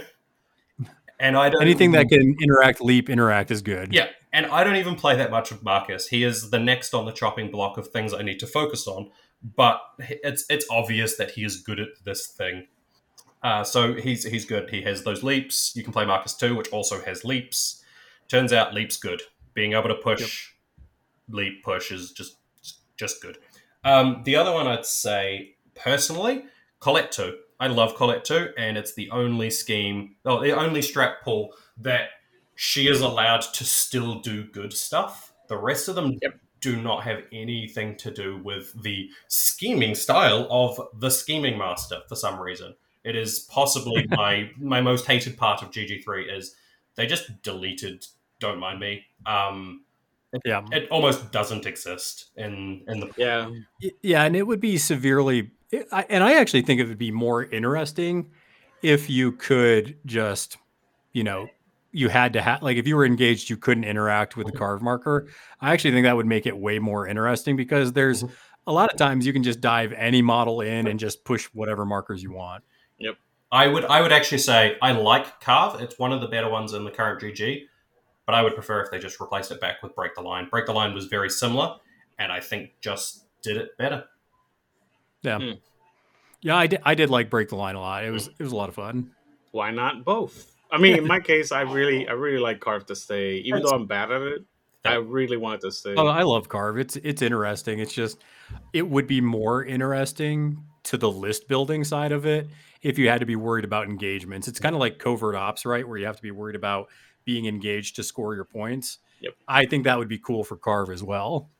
and I don't Anything that can interact, leap, interact is good. Yeah, and I don't even play that much of Marcus. He is the next on the chopping block of things I need to focus on. But it's it's obvious that he is good at this thing. Uh, so he's he's good. He has those leaps. You can play Marcus too, which also has leaps. Turns out leaps good. Being able to push, leap push is just just good. Um, the other one I'd say personally, Colette two. I love Colette two, and it's the only scheme, oh, the only strap pull that she is allowed to still do good stuff. The rest of them Yep. do not have anything to do with the scheming style of the scheming master for some reason. It is possibly my my most hated part of GG3 is they just deleted Don't Mind Me. Um, Yeah. it almost doesn't exist in in the Yeah, Yeah, and it would be severely, it- I- and I actually think it would be more interesting if you could just, you know, you had to have like if you were engaged, you couldn't interact with the carve marker. I actually think that would make it way more interesting because there's Mhm. a lot of times you can just dive any model in and just push whatever markers you want. Yep. I would I would actually say I like Carve. It's one of the better ones in the current GG, but I would prefer if they just replaced it back with Break the Line. Break the Line was very similar, and I think just did it better. Yeah, Hmm. yeah, I did. I did like break the line a lot. It was it was a lot of fun. why not both? I mean, in my case, I really, I really like Carve to stay, even That's- though I'm bad at it. I really want to stay. Oh, I love carve. It's it's interesting. It's just it would be more interesting to the list building side of it if you had to be worried about engagements. It's kind of like covert ops, right? Where you have to be worried about being engaged to score your points. Yep. I think that would be cool for carve as well.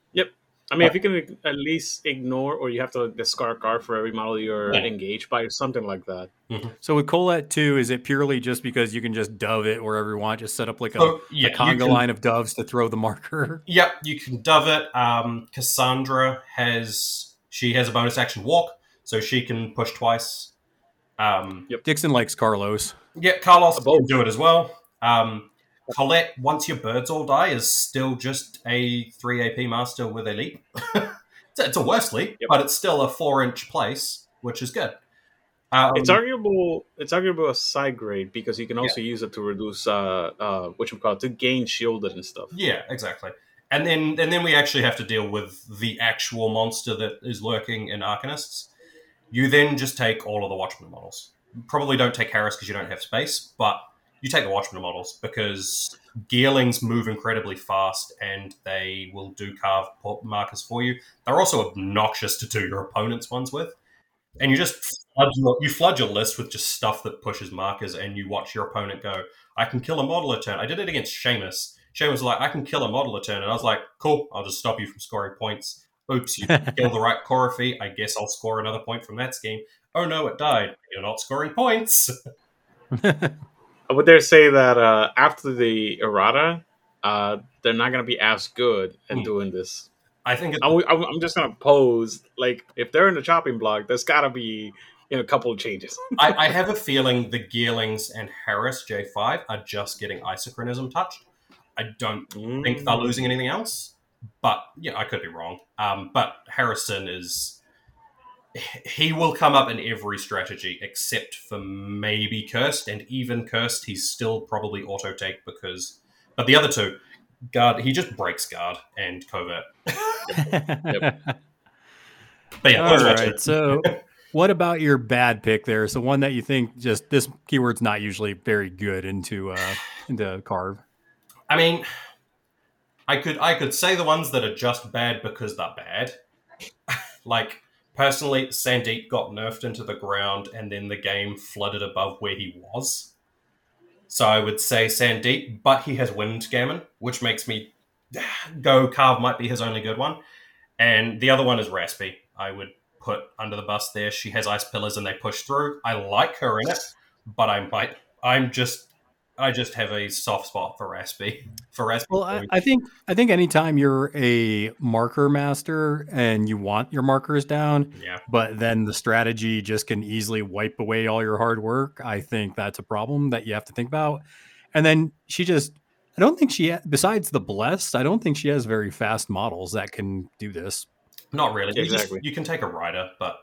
I mean, if you can at least ignore, or you have to discard card for every model you're Yeah. engaged by, or something like that. So with Colette too, is it purely just because you can just dove it wherever you want? Just set up like a, So, yeah, a conga can- line of doves to throw the marker. Yep, you can dove it. Um, Cassandra has she has a bonus action walk, so she can push twice. Um, Dixon likes Carlos. yeah, Carlos Both. can do it as well. Um, Colette, once your birds all die, is still just a three AP master with a leap. it's, a, it's a worse leap, Yep. but it's still a four inch place, which is good. Um, It's arguable. It's arguable a side grade because you can also use it to reduce uh uh what you call it to gain shielded and stuff. Yeah, exactly. And then and then we actually have to deal with the actual monster that is lurking in Arcanists. You then just take all of the Watchman models. Probably don't take Harris because you don't have space, but you take the Watchman models because Gearlings move incredibly fast and they will do carve markers for you. They're also obnoxious to do your opponent's ones with. And you just flood your, you flood your list with just stuff that pushes markers, and you watch your opponent go, I can kill a model a turn. I did it against Seamus. Seamus was like, I can kill a model a turn. And I was like, cool, I'll just stop you from scoring points. Oops, you kill the right Coryphee. I guess I'll score another point from that scheme. Oh no, it died. You're not scoring points. I would dare say that uh after the errata, uh they're not gonna be as good at Hmm. doing this. I think I'm I'm just gonna pose like if they're in the chopping block, there's gotta be you know, a couple of changes. I, I have a feeling the Gearlings and Harris J5 are just getting isochronism touched. I don't think they're losing anything else, but yeah, I could be wrong. Um, but Harrison is he will come up in every strategy except for maybe cursed, and even cursed, he's still probably auto take because. But the other two, guard, he just breaks guard and covert. But yeah, All those are my right. So, what about your bad pick there? So, one that you think just this keyword's not usually very good into uh into carve. I mean, I could I could say the ones that are just bad because they're bad. like personally, Sandeep got nerfed into the ground, and then the game flooded above where he was. So I would say Sandeep, but he has Wind Gamin, which makes me go Carve might be his only good one. And the other one is Raspy. I would put under the bus there. She has Ice Pillars and they push through. I like her in it, but I might. I'm just. I just have a soft spot for Raspy. For Raspy. Well, I, I think I think anytime you're a marker master and you want your markers down, yeah. but then the strategy just can easily wipe away all your hard work. I think that's a problem that you have to think about. And then she just, I don't think she, ha- besides the blessed, I don't think she has very fast models that can do this. Not really. You, just- Exactly. you can take a rider, but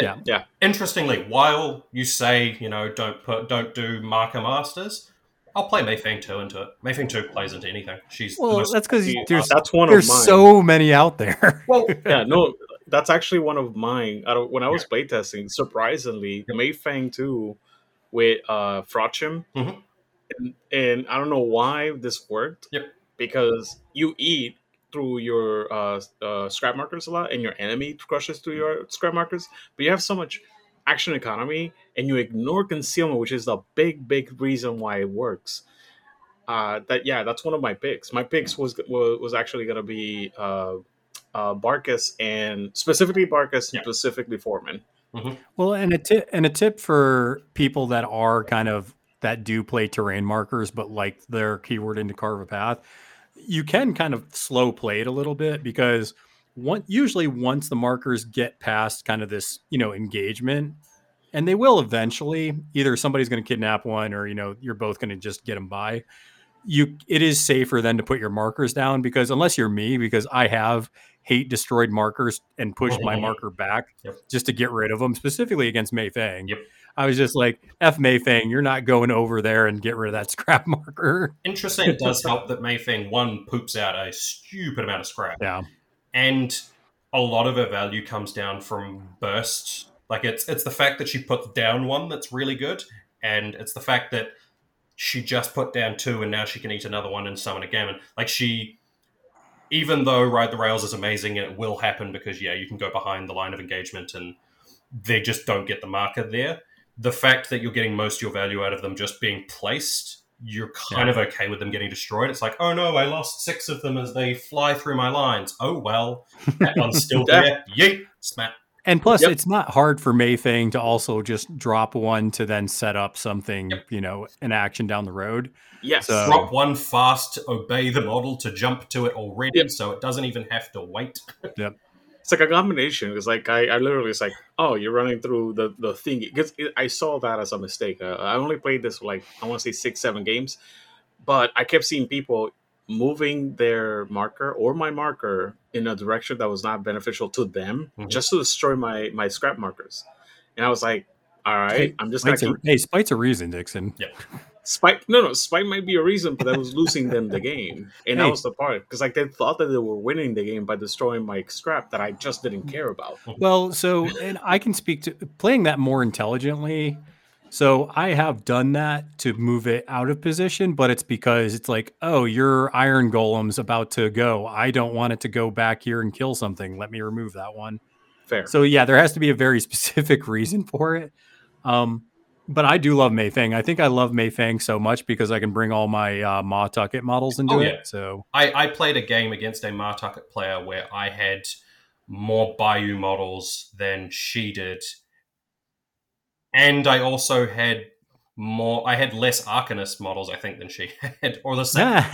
Yeah. Yeah. Interestingly, while you say you know don't put don't do marker masters, I'll play Mayfang two into it. Mayfang two plays into anything. She's Well, most- that's because there's that's one there's of mine. so many out there. well. yeah, no, that's actually one of mine. I don't, when I was playtesting, surprisingly, Yep. Mayfang 2 with uh, Frochim, Mhm. and, and I don't know why this worked. Yep. Because you eat through your uh, uh, scrap markers a lot, and your enemy crushes through your scrap markers, but you have so much action economy, and you ignore concealment, which is the big, big reason why it works. Uh, that yeah, that's one of my picks. My picks was was, was actually gonna be uh, uh, Barkus and specifically Barkus, Yeah. specifically Foreman. Well, and a tip and a tip for people that are kind of that do play terrain markers, but like their keyword into carve a path, you can kind of slow play it a little bit because one usually once the markers get past kind of this you know engagement, and they will eventually either somebody's going to kidnap one or you know you're both going to just get them by. You it is safer then to put your markers down because unless you're me, because I have hate destroyed markers and pushed my mm-hmm. marker back Yep. just to get rid of them, specifically against Mei Fang. Yep. I was just like, F Mei Fang, you're not going over there and get rid of that scrap marker. Interesting. It does help that Mayfang one poops out a stupid amount of scrap. Yeah. and a lot of her value comes down from bursts. Like it's it's the fact that she puts down one that's really good, and it's the fact that she just put down two, and now she can eat another one and summon a gamin. Like she, even though ride the rails is amazing and it will happen because yeah, you can go behind the line of engagement and they just don't get the marker there. The fact that you're getting most of your value out of them just being placed, you're kind of okay with them getting destroyed. It's like, oh no, I lost six of them as they fly through my lines. Oh well, that one's still there. Yeet, smack. And plus, Yep. it's not hard for Mei Fang to also just drop one to then set up something, Yep. you know, an action down the road. Yes, So- Drop one fast obey the model to jump to it already, Yep. so it doesn't even have to wait. It's like a combination. It's like I, I literally it's like, oh, you're running through the the thing because I saw that as a mistake. Uh, I only played this like I want to say six seven games, but I kept seeing people moving their marker or my marker in a direction that was not beneficial to them, Mhm. just to destroy my my scrap markers. And I was like, all right, Hey, I'm just gonna keep hey, Spite's a reason, Dixon. Spite, no, no, Spike might be a reason, but I was losing them the game, and that was the part because like they thought that they were winning the game by destroying my scrap that I just didn't care about. Well, so and I can speak to playing that more intelligently. So I have done that to move it out of position, but it's because it's like, oh, your iron golem's about to go. I don't want it to go back here and kill something. Let me remove that one. Fair. So yeah, there has to be a very specific reason for it. Um, but I do love Mayfang. I think I love Mayfang so much because I can bring all my uh, Mah Tucket models into Oh, it. So I, I played a game against a Mah Tucket player where I had more Bayou models than she did. And I also had more I had less Arcanist models, I think, than she had. Or the same.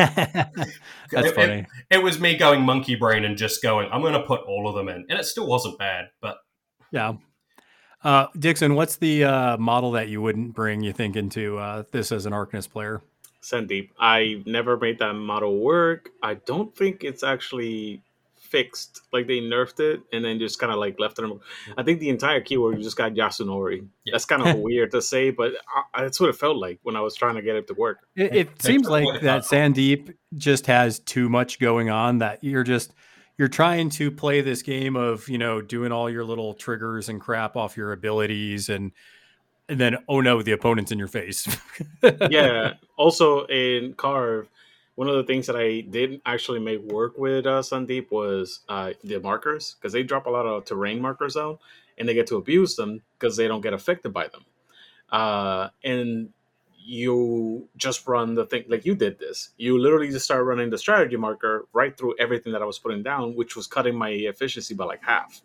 that's It- funny. It, it was me going monkey brain and just going, I'm gonna put all of them in. And it still wasn't bad, but Yeah. Uh, Dixon, what's the uh, model that you wouldn't bring, you think, into uh, this as an Arcanist player? Sandeep, I never made that model work. I don't think it's actually fixed, like they nerfed it and then just kind of like left it. I think the entire keyword just got Yasunori. Yeah. That's kind of weird to say, but I, that's what it felt like when I was trying to get it to work. It, it seems like that that. Sandeep just has too much going on that you're just you're trying to play this game of you know doing all your little triggers and crap off your abilities and and then oh no the opponent's in your face yeah. Also in Carve, one of the things that I didn't actually make work with uh, Sandeep was uh, the markers because they drop a lot of terrain markers out, and they get to abuse them because they don't get affected by them. Uh, and you just run the thing like you did this. You literally just start running the strategy marker right through everything that I was putting down, which was cutting my efficiency by like half.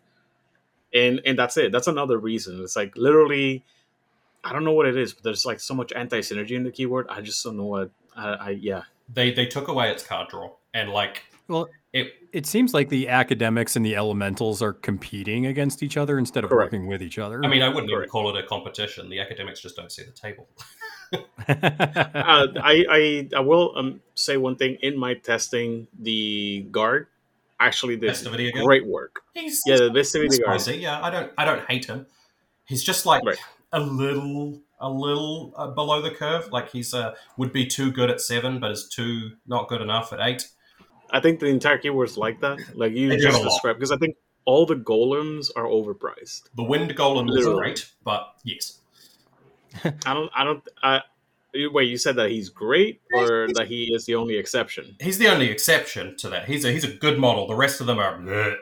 And and that's it. That's another reason. It's like literally I don't know what it is, but there's like so much anti synergy in the keyword. I just don't know what. I, I yeah. They they took away its card draw and like well it. it seems like the academics and the elementals are competing against each other instead of Correct. working with each other I mean, I wouldn't even call it a competition. The academics just don't see the table. Uh, I, I I will um, say one thing in my testing. The guard actually did great work. He's Yeah, the Vestivity he's guard. spicy. Yeah, I don't I don't hate him. He's just like Right. a little a little uh, below the curve. Like he's uh, would be too good at seven, but is too not good enough at eight. I think the entire keyword is like that. Like you They just described because I think all the golems are overpriced. The wind golem is Literally. great, but yes, I don't. I don't. I, wait, you said that he's great or that he is the only exception? he's the only exception to that. He's a he's a good model. The rest of them are. bleh.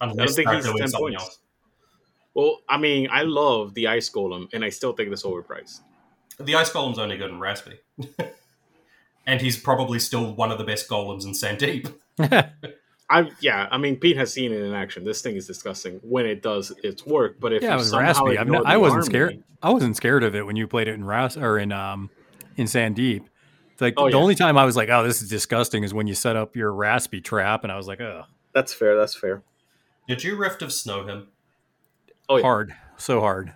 Unless think they're he's doing 10 something points. else. Well, I mean, I love the ice golem, and I still think it's overpriced. The ice golem's only good in Raspy. and he's probably still one of the best golems in Sandeep. I yeah, I mean, Pete has seen it in action. This thing is disgusting when it does its work. But if yeah, it was raspy. I'm not, I wasn't army- scared. I wasn't scared of it when you played it in Ras or in um in Sandeep. It's like Oh, the yeah. only time I was like, "Oh, this is disgusting," is when you set up your raspy trap, and I was like, "Oh, That's fair. That's fair. Did you Rift of Snow him? Oh, yeah. hard, so hard."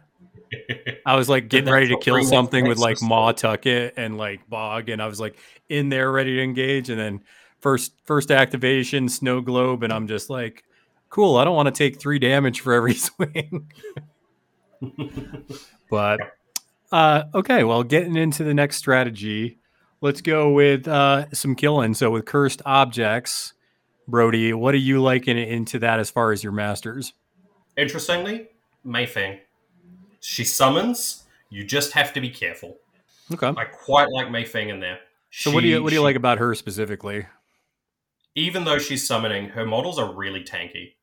I was like getting ready to kill something with like was Mah Tucket and like Bog, and I was like in there ready to engage, and then first first activation, Snow Globe, and I'm just like, "Cool, I don't want to take three damage for every swing." but uh, okay, well, getting into the next strategy, let's go with uh, some killing. So with cursed objects, Brodie, what are you liking into that as far as your masters? Interestingly, Mayfang. She summons. You just have to be careful. Okay. I quite like Mayfang in there. So what do you what do you she- like about her specifically Even though she's summoning, her models are really tanky.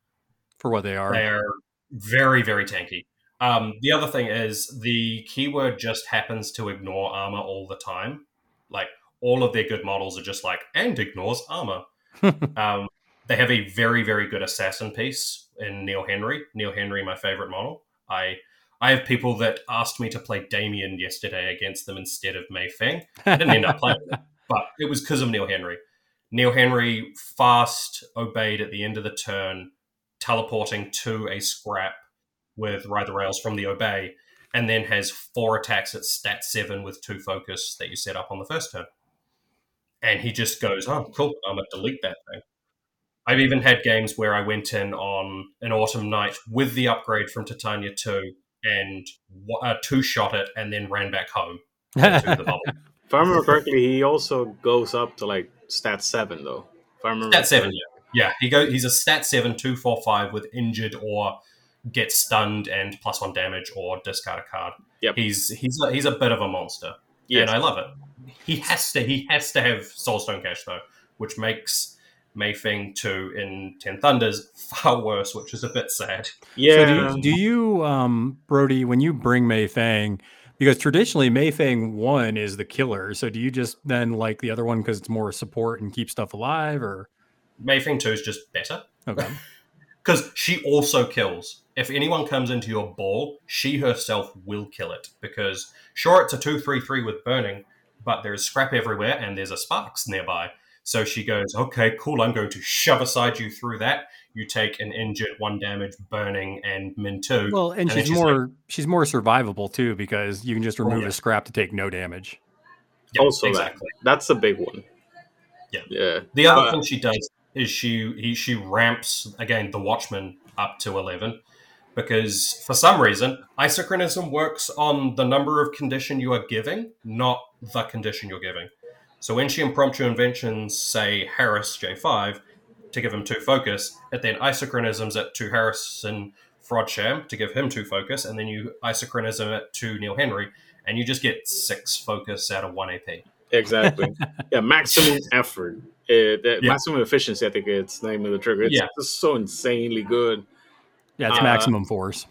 for what they are? They're very, very tanky. Um, the other thing is the keyword just happens to ignore armor all the time. Like all of their good models are just like and ignores armor. um, they have a very, very good assassin piece in Neil Henry. Neil Henry, my favorite model. I I have people that asked me to play Damian yesterday against them instead of Mei Feng. I didn't end up playing, it, but it was because of Neil Henry. Neil Henry fast obeyed at the end of the turn, teleporting to a scrap with Ride the Rails from the obey, and then has four attacks at stat seven with two focus that you set up on the first turn. And he just goes, Oh, cool, I'm gonna delete that thing. I've even had games where I went in on an autumn night with the upgrade from Titania 2 and uh, two shot it and then ran back home to the bubble. If I remember correctly, he also goes up to like stat seven though. If I remember Stat seven, yeah, yeah. He go. He's a stat seven, two, four, five with injured or get stunned and plus one damage or discard a card. Yep. He's he's a, he's a bit of a monster, Yes. and I love it. He has to he has to have Soulstone Cache though, which makes Mei Feng two in Ten Thunders far worse, which is a bit sad. yeah. So do you, do you, um, Brodie, when you bring Mei Fang, because traditionally Fang one is the killer. So do you just then like the other one because it's more support and keep stuff alive, or Mei Feng two is just better. okay? because she also kills. If anyone comes into your ball, she herself will kill it. Because sure, it's a two-three-three with burning, but there's scrap everywhere and there's a sparks nearby. So she goes, "Okay, cool. I'm going to shove aside you through that. You take an injured, one damage, burning, and min two. Well, and, And she's she's more she's more survivable too because you can just remove yeah. a scrap to take no damage. Yeah, also exactly. that. That's a big one. Yeah. Yeah. The other Uh, thing she does is she he, she ramps again the Watchman up to eleven because for some reason isochronism works on the number of condition you are giving, not the condition you're giving. So when she impromptu inventions say Harris J five to give him two focus, it then isochronisms it to Harrison Frodsham to give him two focus, and then you isochronism it to Neil Henry, and you just get six focus out of one AP. Exactly. yeah, maximum effort. Uh, the Yeah. Maximum efficiency, I think it's the name of the trigger. It's Yeah. just so insanely good. Yeah, it's Uh, maximum force.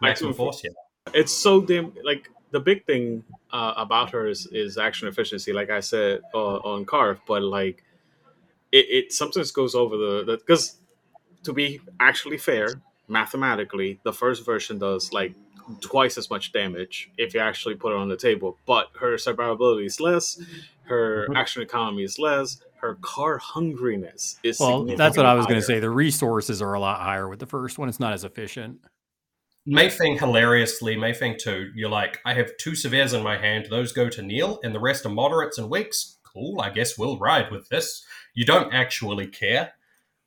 Maximum Maximum force, yeah. It's so damn like the big thing uh, about her is, is action efficiency, like I said uh, on Carve, but like it, it sometimes goes over the because to be actually fair, mathematically, the first version does like twice as much damage if you actually put it on the table. But her survivability is less, her Mhm. action economy is less, her car hungriness is Well, that's what I was going to say. The resources are a lot higher with the first one. It's not as efficient. Mayfang hilariously, Mayfang 2, you're like, I have two severes in my hand, those go to Neil, and the rest are moderates and weaks. Cool, I guess we'll ride with this. You don't actually care.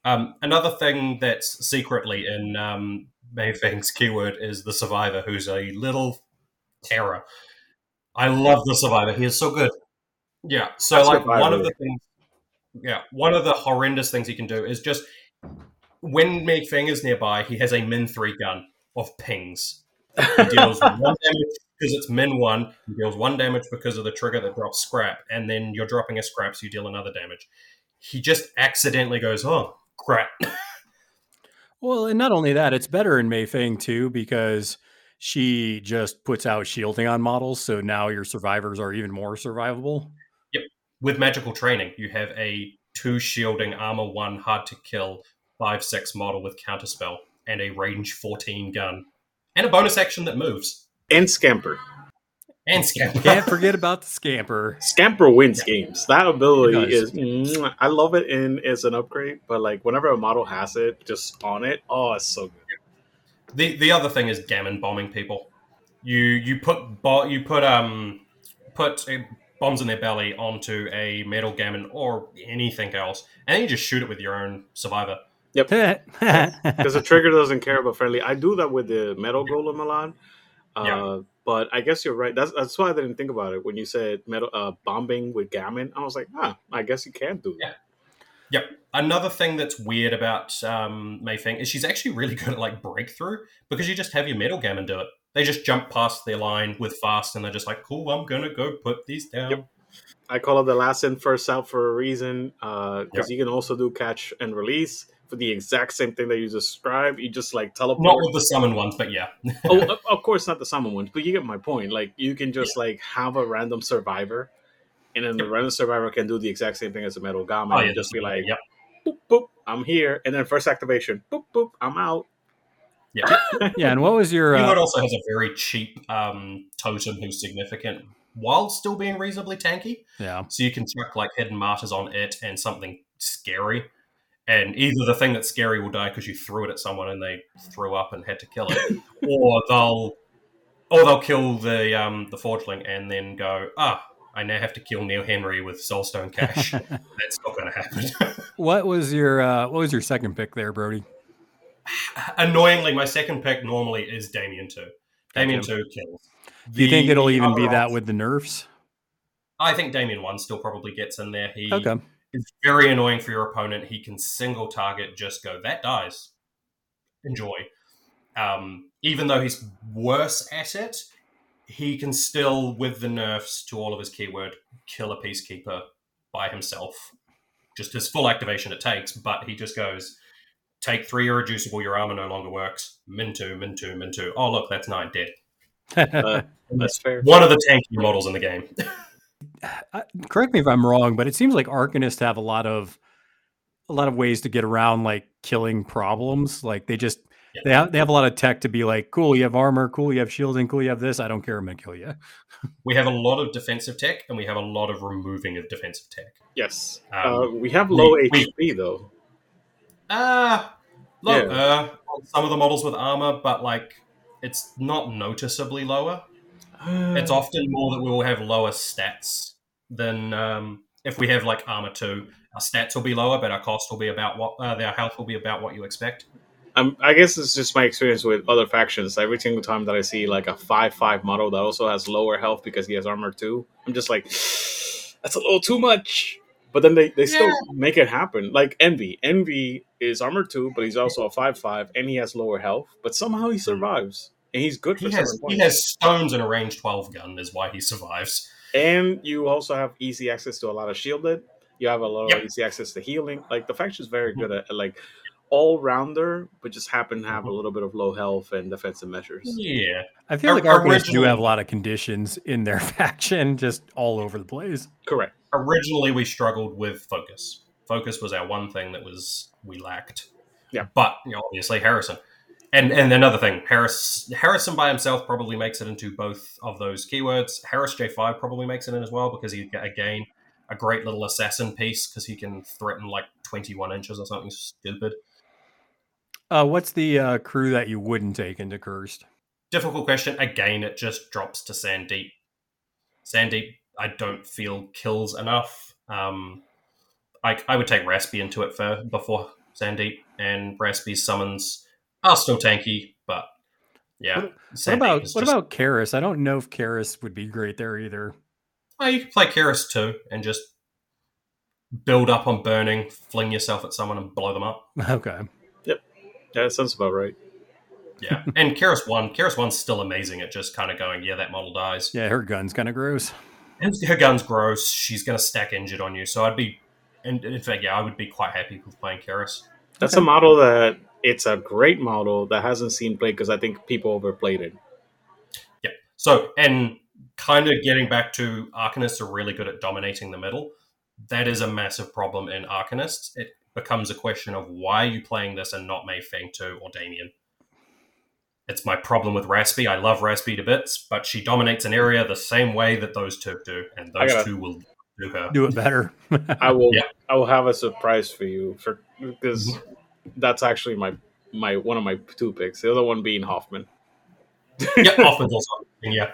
Um, another thing that's secretly in um, Mayfang's keyword is the survivor, who's a little terror. I love the survivor. He is so good. Yeah. So That's like one of the things yeah, one of the horrendous things he can do is just when Mayfang is nearby, he has a min three gun of pings. He deals one damage because it's min one. He deals one damage because of the trigger that drops scrap, and then you're dropping a scrap, so you deal another damage. He just accidentally goes, "Oh crap!" Well, and not only that, it's better in Mayfang too because she just puts out shielding on models, so now your survivors are even more survivable. Yep. With magical training, you have a two shielding armor one hard to kill five six model with counterspell and a range fourteen gun and a bonus action that moves and Scamper. and scamper. Can't forget about the scamper. Scamper wins games. That ability It is, does. mwah. I love it in as an upgrade, but like whenever a model has it, just on it, oh, it's so good. The the other thing is gamin bombing people. You you put bo- you put um put uh, bombs in their belly onto a metal gamin or anything else, and then you just shoot it with your own survivor. Because because the trigger doesn't care about friendly. I do that with the metal golem a lot. Uh, Yeah. But I guess you're right. That's that's why I didn't think about it when you said metal uh, bombing with gamin. I was like, ah, I guess you can do that. Yep. Another thing that's weird about um, Mayfang is she's actually really good at like breakthrough because you just have your metal gamin do it. They just jump past their line with fast, and they're just like, "Cool, I'm gonna go put these down." Yep. I call it the last in first out for a reason because Yep. you can also do catch and release for the exact same thing that you describe. You just like teleport. Not with the summon ones, but yeah. oh, of- of course, not the summon ones, but you get my point. Like you can just like have a random survivor, and then the random survivor can do the exact same thing as a metal gamin. Oh, yeah, and just be like, yep. boop boop, I'm here, and then first activation, boop boop, I'm out. Yeah. yeah, and what was your? Keyword Uh, also has a very cheap um, totem who's significant while still being reasonably tanky. yeah, So you can chuck like hidden martyrs on it and something scary. And either the thing that's scary will die because you threw it at someone and they threw up and had to kill it, or they'll or they'll kill the um, the forgeling and then go, ah, I now have to kill Neil Henry with Soulstone Cache. that's not going to happen. what was your? Uh, what was your second pick there, Brodie? Annoyingly, my second pick normally is Damian two. Damian two kills. Do you think it'll even be that with the nerfs? I think Damian one still probably gets in there. He Okay. Is very annoying for your opponent. He can single target, just go that dies. Enjoy. Um, even though he's worse at it, he can still, with the nerfs to all of his keyword, kill a peacekeeper by himself. Just his full activation it takes, but he just goes, take three irreducible, your armor no longer works. Min two, min two, min two. Oh look, that's nine dead. Uh, that's fair. One of the tanky models in the game. I- correct me if I'm wrong, but it seems like Arcanists have a lot of a lot of ways to get around like killing problems. Like they just Yeah. they have they have a lot of tech to be like, cool, you have armor, cool, you have shielding, cool, you have this. I don't care, I'm gonna kill you. We have a lot of defensive tech, and we have a lot of removing of defensive tech. Yes, Um, uh, we have low we- we- HP though. Ah, low, Yeah. uh, some of the models with armor, but like it's not noticeably lower. It's often more that we will have lower stats than um, if we have like armor two, our stats will be lower, but our cost will be about what uh, our health will be about what you expect. Um, I guess it's just my experience with other factions. Every single time that I see like a five-five model that also has lower health because he has armor two, I'm just like, that's a little too much. But then they, they still make it happen. Like Envy. Envy is armor two, but he's also a five-five, and he has lower health. But somehow he survives, and he's good for He has he has stones and a range twelve gun is why he survives. and you also have easy access to a lot of shielded. You have a lot of easy access to healing. Like the faction is very good at, at, like all rounder, but just happen to have a Mhm. little bit of low health and defensive measures. Yeah, I feel Or- like Arcanists do have a lot of conditions in their faction, just all over the place. Correct. originally we struggled with focus. Focus was our one thing that was we lacked. Yeah. But you know, obviously Harrison. And and another thing, Harris Harrison by himself probably makes it into both of those keywords. Harris J5 probably makes it in as well because he again a great little assassin piece because he can threaten like 21 inches or something stupid. Uh, what's the uh, crew that you wouldn't take into Cursed? Difficult question. Again, it just drops to Sandeep. Sandeep, I don't feel kills enough. Um, I, I would take Raspy into it for before Sandeep, and Raspy's summons are still tanky, but yeah. What Sandeep about what just- about Kaeris? I don't know if Kaeris would be great there either. Oh, you can play Kaeris too, and just build up on burning, fling yourself at someone, and blow them up. Okay. Yep. Yeah, that sounds about right. Yeah, and Kaeris one, Kaeris one's still amazing at just kind of going, yeah, that model dies. Yeah, her gun's kind of gross. And her gun's gross. She's going to stack injured on you. So I'd be, and in fact, yeah, I would be quite happy with playing Kaeris. That's a model that it's a great model that hasn't seen play because I think people overplayed it. Yeah. So, and kind of getting back to Arcanists are really good at dominating the middle. That is a massive problem in Arcanists. It becomes a question of why are you playing this and not Mei Fang 2 or Damian? It's my problem with Raspy. I love Raspy to bits, but she dominates an area the same way that those two do, and those gotta- two will do her. Do it better. I will. Yeah. I will have a surprise for you for because mm-hmm. That's actually my my one of my two picks. The other one being Hoffman. yeah, Hoffman's also. Yeah.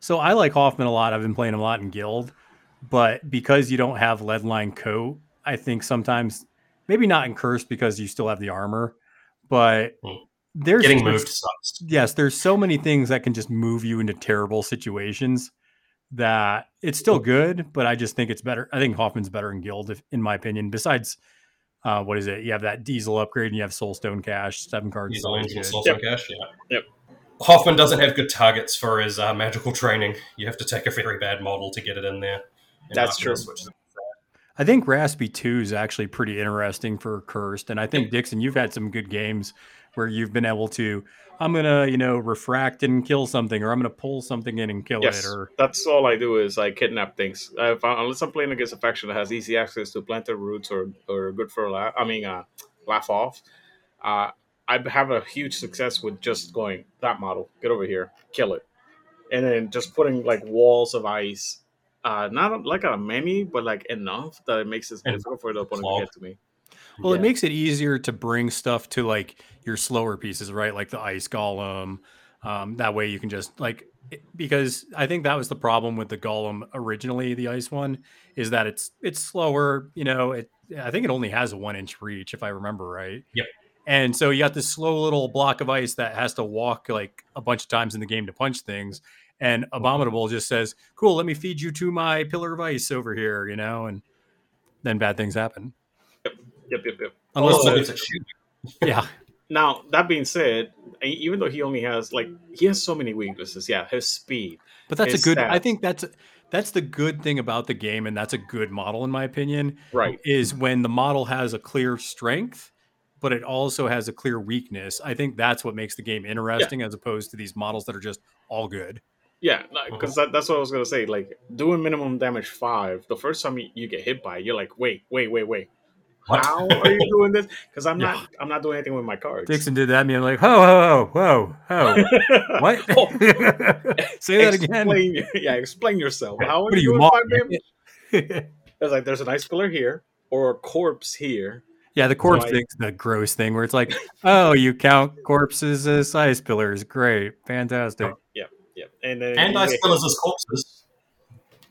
So I like Hoffman a lot. I've been playing him a lot in Guild, but because you don't have Leadline coat, I think sometimes maybe not in Curse because you still have the armor, but Hmm. there's Getting moved sucks. Yes, there's so many things that can just move you into terrible situations that it's still good, but I just think it's better. I think Hoffman's better in Guild, if, in my opinion. Besides, uh, what is it? You have that diesel upgrade and you have Soulstone Cache, seven cards. He's is always Angel good. Yep. Cache, yeah. Yep. Hoffman doesn't have good targets for his uh, magical training. You have to take a very bad model to get it in there. That's true. Arcus, which is- I think Raspy 2 is actually pretty interesting for Cursed. And I think, Dixon, you've had some good games where you've been able to, I'm going to, you know, refract and kill something, or I'm going to pull something in and kill Yes, it. Or that's all I do is I kidnap things. I, unless I'm playing against a faction that has easy access to planted roots or or good for laugh, I mean, uh, laugh off. Uh, I have a huge success with just going that model. Get over here, kill it, and then just putting like walls of ice. Uh, not like a many, but like enough that it makes it difficult for the opponent to get to me. Well, it makes it easier to bring stuff to like your slower pieces, right? Like the ice golem. Um, that way you can just like it- because I think that was the problem with the golem originally, the ice one, is that it's it's slower. You know, it I think it only has a one inch reach if I remember right. Yep. And so you got this slow little block of ice that has to walk like a bunch of times in the game to punch things. And Abominable just says, "Cool, let me feed you to my pillar of ice over here," you know, and then bad things happen. Yep, yep, yep. Unless Also, the- it's a shoot. yeah, Now that being said, even though he only has like he has so many weaknesses, yeah, his speed. But that's His a good. I think that's that's the good thing about the game, and that's a good model in my opinion. Right. Is when the model has a clear strength, but it also has a clear weakness. I think that's what makes the game interesting, as opposed to these models that are just all good. Yeah, because uh-huh. that, that's what I was gonna say. Like doing minimum damage five, the first time you, you get hit by, it, you're like, wait, wait, wait, wait. What? How are you doing this? Because I'm Yeah. not, I'm not doing anything with my cards. Dixon did that, and I'm like, whoa, whoa, whoa, whoa, whoa. what? Oh, Say that again. explain, yeah, explain yourself. How are What are you you, doing five mocking damage? It's like there's an ice pillar here or a corpse here. yeah, the corpse Right. thing's the gross thing where it's like, oh, you count corpses as ice pillars. Great, fantastic. Oh, yeah, yeah, and then And you I get still hit- as corpses.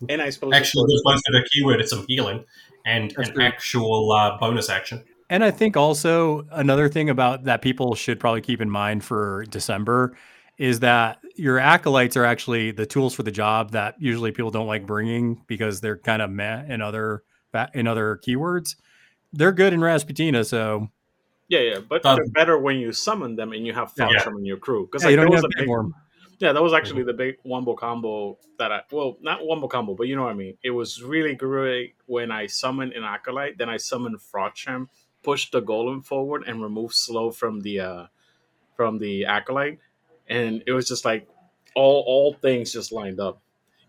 And ice pillars. Actually, there's most of her keyword is some healing and That's an true. actual uh, bonus action. And I think also another thing about that people should probably keep in mind for December is that your acolytes are actually the tools for the job that usually people don't like bringing because they're kind of meh in other in other keywords. They're good in Rasputina, so yeah, yeah, but Um, they're better when you summon them and you have Yeah. In your crew because yeah, like, you don't was have a to big, for 'em. Yeah, that was actually the big wombo combo that I well not wombo combo, but you know what I mean. It was really great when I summoned an acolyte, then I summoned Frocham, pushed the golem forward, and removed slow from the uh from the acolyte, and it was just like all all things just lined up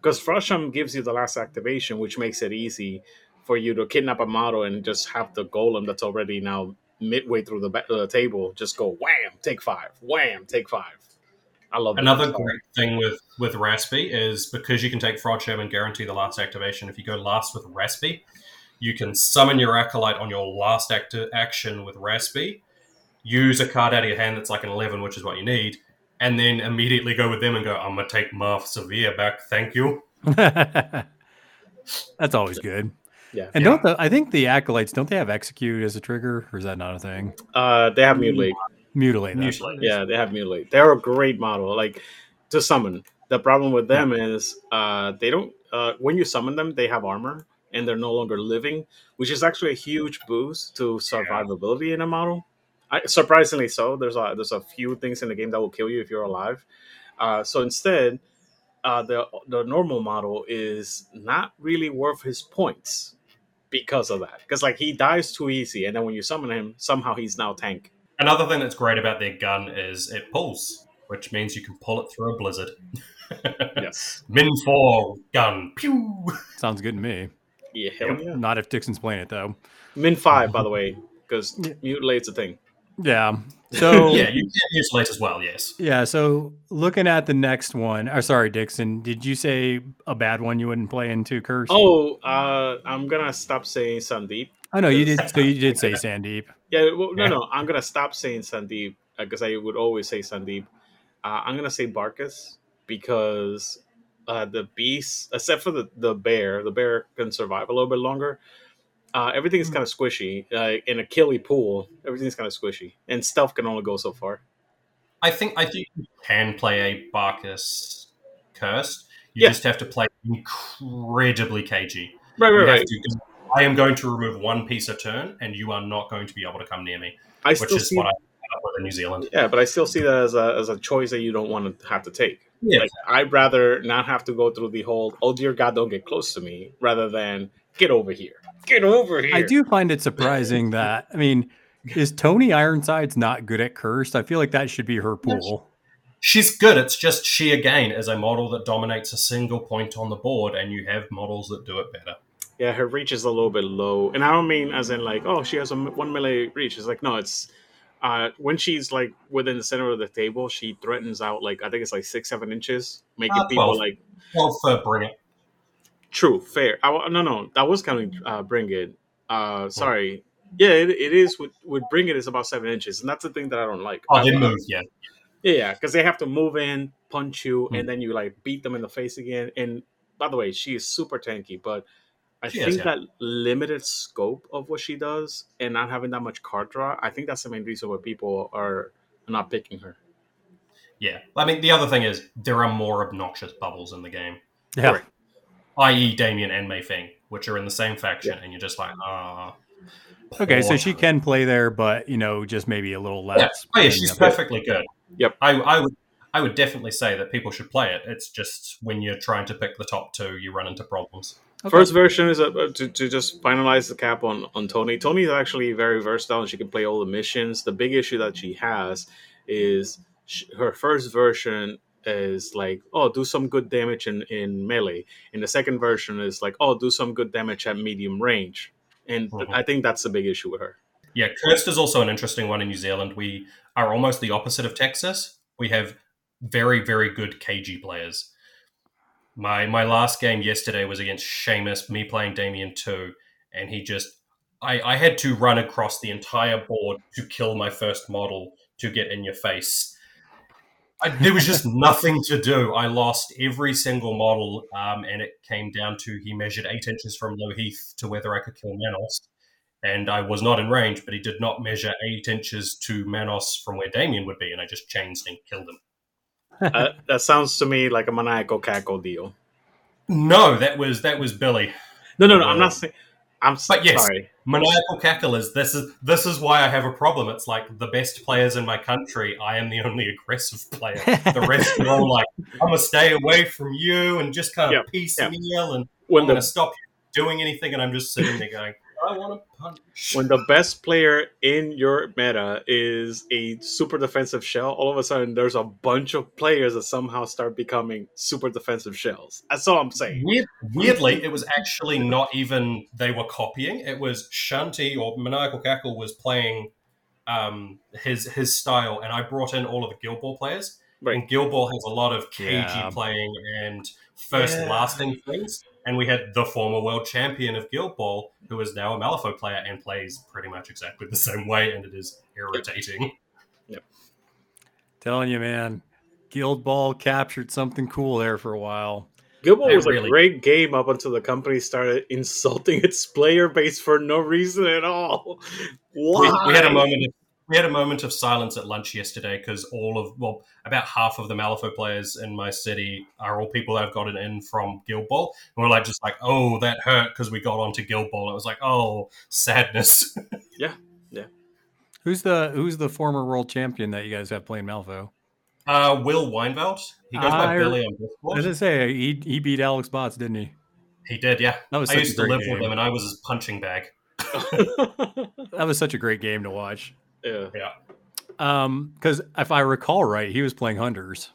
because Frosham gives you the last activation, which makes it easy for you to kidnap a model and just have the golem that's already now midway through the, ba- the table just go wham, take five, wham, take five. I love. Another Sorry. great thing with with Raspy is because you can take Frodsham and guarantee the last activation. If you go last with Raspy, you can summon your acolyte on your last act- action with Raspy, use a card out of your hand that's like an eleven, which is what you need, and then immediately go with them and go. I'm gonna take Marth Severe back. Thank you. That's always good. Yeah. And don't the I think the acolytes don't they have execute as a trigger, or is that not a thing? Uh, they have mutilate. Mutilate. Mutilate. what it is. Yeah, they have mutilate. They're a great model. Like to summon. The problem with them is uh, they don't. Uh, when you summon them, they have armor and they're no longer living, which is actually a huge boost to survivability in a model. I, surprisingly so. There's a there's a few things in the game that will kill you if you're alive. Uh, so instead, uh, the the normal model is not really worth his points because of that. Because like he dies too easy, and then when you summon him, somehow he's now tank. Another thing that's great about their gun is it pulls, which means you can pull it through a blizzard. Yes. Min four gun. Pew. Sounds good to me. Yeah. Hell yeah. Not if Dixon's playing it though. Min five, by the way, because Yeah. mutilate's a thing. Yeah. So yeah, you can use late as well. Yes. Yeah, so looking at the next one, or sorry, Dixon, did you say a bad one you wouldn't play into Curse? Oh, uh, I'm gonna stop saying Sandeep. I know you did. So you did say Sandeep. Yeah, well, no, Yeah. no, I'm gonna stop saying Sandeep because I would always say Sandeep. Uh, I'm gonna say Barkus because uh, the beast, except for the the bear, the bear can survive a little bit longer. Uh, everything is kind of squishy. Uh, in a killy pool, everything's kind of squishy, and stealth can only go so far. I think I think you can play a Barkus cursed. You Yeah. just have to play incredibly cagey. Right, You right, have right. To go, I am going to remove one piece a turn, and you are not going to be able to come near me, I which still is see, what I ended up with in New Zealand. yeah, but I still see that as a as a choice that you don't want to have to take. Yeah, Like I'd rather not have to go through the whole "Oh dear God, don't get close to me," rather than "Get over here, get over here." I do find it surprising that I mean, is Toni Ironsides not good at Cursed? I feel like that should be her pool. she's good. It's just she again is a model that dominates a single point on the board, and you have models that do it better. Yeah, her reach is a little bit low, and I don't mean as in like, oh, she has a one melee reach. It's like no, it's uh, when she's like within the center of the table, she threatens out like I think it's like six, seven inches, making Uh, people 12. like Well, for bring it. true, fair. I, no, no, that was counting. Uh, bring it. Uh, sorry. Yeah, it, it is. With, with bring it is about seven inches, and that's the thing that I don't like. Oh, they move. Yeah, Yeah, yeah, because they have to move in, punch you, Hmm. and then you like beat them in the face again. And by the way, she is super tanky, but I She think is, yeah. that limited scope of what she does and not having that much card draw, I think that's the main reason why people are not picking her. yeah. I mean, the other thing is there are more obnoxious bubbles in the game, Yeah. Correct. i.e., Damian and Mei Feng, which are in the same faction, and you're just like, ah. Okay, so she can play there, but you know, just maybe a little Yeah, less. oh, yeah, she's the other- perfectly good. Yep. I, I would I would definitely say that people should play it. It's just when you're trying to pick the top two, you run into problems. Okay. First version is uh, to, to just finalize the cap on, on Toni. Toni is actually very versatile and she can play all the missions. The big issue that she has is sh her first version is like, oh, do some good damage in, in melee. And the second version is like, oh, do some good damage at medium range. And th- Mhm. I think that's the big issue with her. Yeah, Cursed is also an interesting one in New Zealand. We are almost the opposite of Texas. We have very, very good KG players. My my last game yesterday was against Seamus, me playing Damian 2, and he just I, I had to run across the entire board to kill my first model to get in your face. I, there was just nothing to do. I lost every single model, um, and it came down to he measured eight inches from low heath to whether I could kill Manos. And I was not in range, but he did not measure eight inches to Manos from where Damian would be, and I just changed and killed him. uh, that sounds to me like a maniacal cackle deal. No, that was that was Billy. No, no, no. I'm Uh, not saying. I'm but yes. sorry. Maniacal cackle is this is this is why I have a problem. It's like the best players in my country. I am the only aggressive player. The rest are all like, I'm gonna stay away from you and just kind of Yeah, piecemeal and When I'm gonna stop you doing anything. And I'm just sitting there going, I want to punch. when the best player in your meta is a super defensive shell, all of a sudden there's a bunch of players that somehow start becoming super defensive shells. That's all I'm saying. Weird, weirdly, it was actually not even they were copying. It was Shanti or Maniacal Cackle was playing um, his his style, and I brought in all of the Guild Ball players. Right. And Guild Ball has a lot of KG Yeah. playing and first Yeah. lasting things. And we had the former world champion of Guild Ball, who is now a Malifaux player and plays pretty much exactly the same way, and it is irritating. Telling you, man, Guild Ball captured something cool there for a while. Guild Ball They was a great game up until the company started insulting its player base for no reason at all. we, we had a moment of, we had a moment of silence at lunch yesterday because all of well about half of the Malifaux players in my city are all people that have gotten in from Guild Ball and we're like just like oh that hurt because we got onto Guild Ball it was like oh sadness yeah, yeah. Who's the Who's the former world champion that you guys have playing Malifaux? uh Will Weinveld he goes by I- Billy on I was Discord gonna say he he beat Alex Bots, didn't he? he did yeah That was I used to live game. with him and I was his punching bag That was such a great game to watch. Yeah. Um, because if I recall right, he was playing hunters.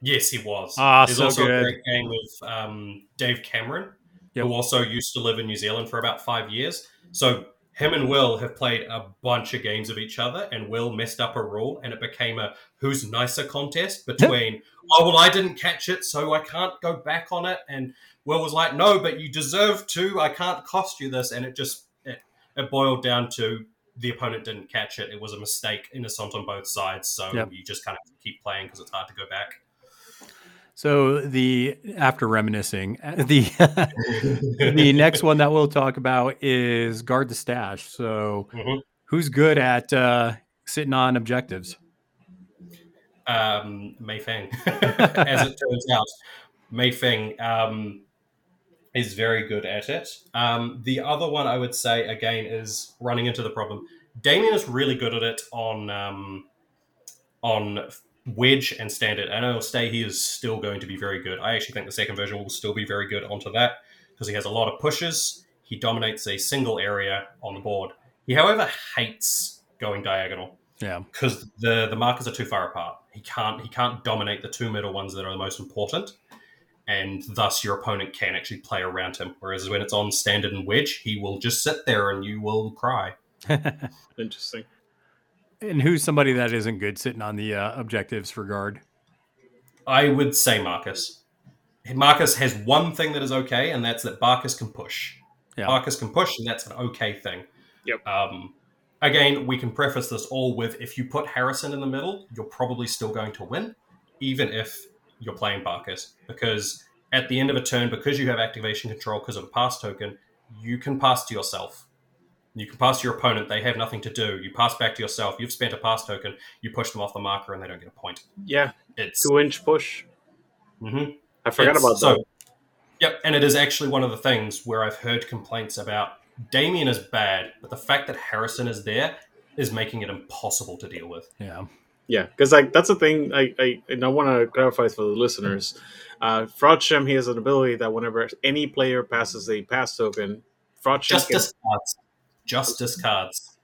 yes he was Ah, there's so also good. a great game with um, Dave Cameron Yep. who also used to live in New Zealand for about five years. So him and Will have played a bunch of games of each other, and Will messed up a rule, and it became a who's nicer contest between, oh, well, I didn't catch it, so I can't go back on it. And Will was like, no, but you deserve to. I can't cost you this. And it just, it, it boiled down to the opponent didn't catch it. It was a mistake, innocent on both sides. So Yep. you just kind of keep playing because it's hard to go back. So the after reminiscing, the the next one that we'll talk about is guard the stash. So Mhm. who's good at uh, sitting on objectives? um, Mei Feng. As it turns out, Mei Feng um, is very good at it. Um, the other one I would say again is running into the problem. Damian is really good at it on um, on wedge and standard. And I'll stay he is still going to be very good. I actually think the second version will still be very good onto that because he has a lot of pushes. He dominates a single area on the board. He, however, hates going diagonal Yeah, because the the markers are too far apart. He can't he can't dominate the two middle ones that are the most important, and thus your opponent can actually play around him. Whereas when it's on standard and wedge, he will just sit there and you will cry. Interesting. and who's somebody that isn't good sitting on the uh, objectives for guard? I would say Marcus. Marcus has one thing that is okay, and that's that Barcus can push. Yeah. Barcus can push, and that's an okay thing. Yep. Um, again, we can preface this all with if you put Harrison in the middle, you're probably still going to win, even if you're playing Barcus. Because at the end of a turn, because you have activation control because of a pass token, you can pass to yourself. You can pass to your opponent, they have nothing to do. You pass back to yourself, you've spent a pass token, you push them off the marker, and they don't get a point. Yeah, It's. two inch push. Mm-hmm. I forgot It's- about so. Yep, and it is actually one of the things where I've heard complaints about Damian is bad, but the fact that Harrison is there is making it impossible to deal with. Yeah, Yeah, because like that's the thing. I, I and I want to clarify for the listeners. Uh, Frodsham, he has an ability that whenever any player passes a pass token, Frodsham Just can, discards. Just discards.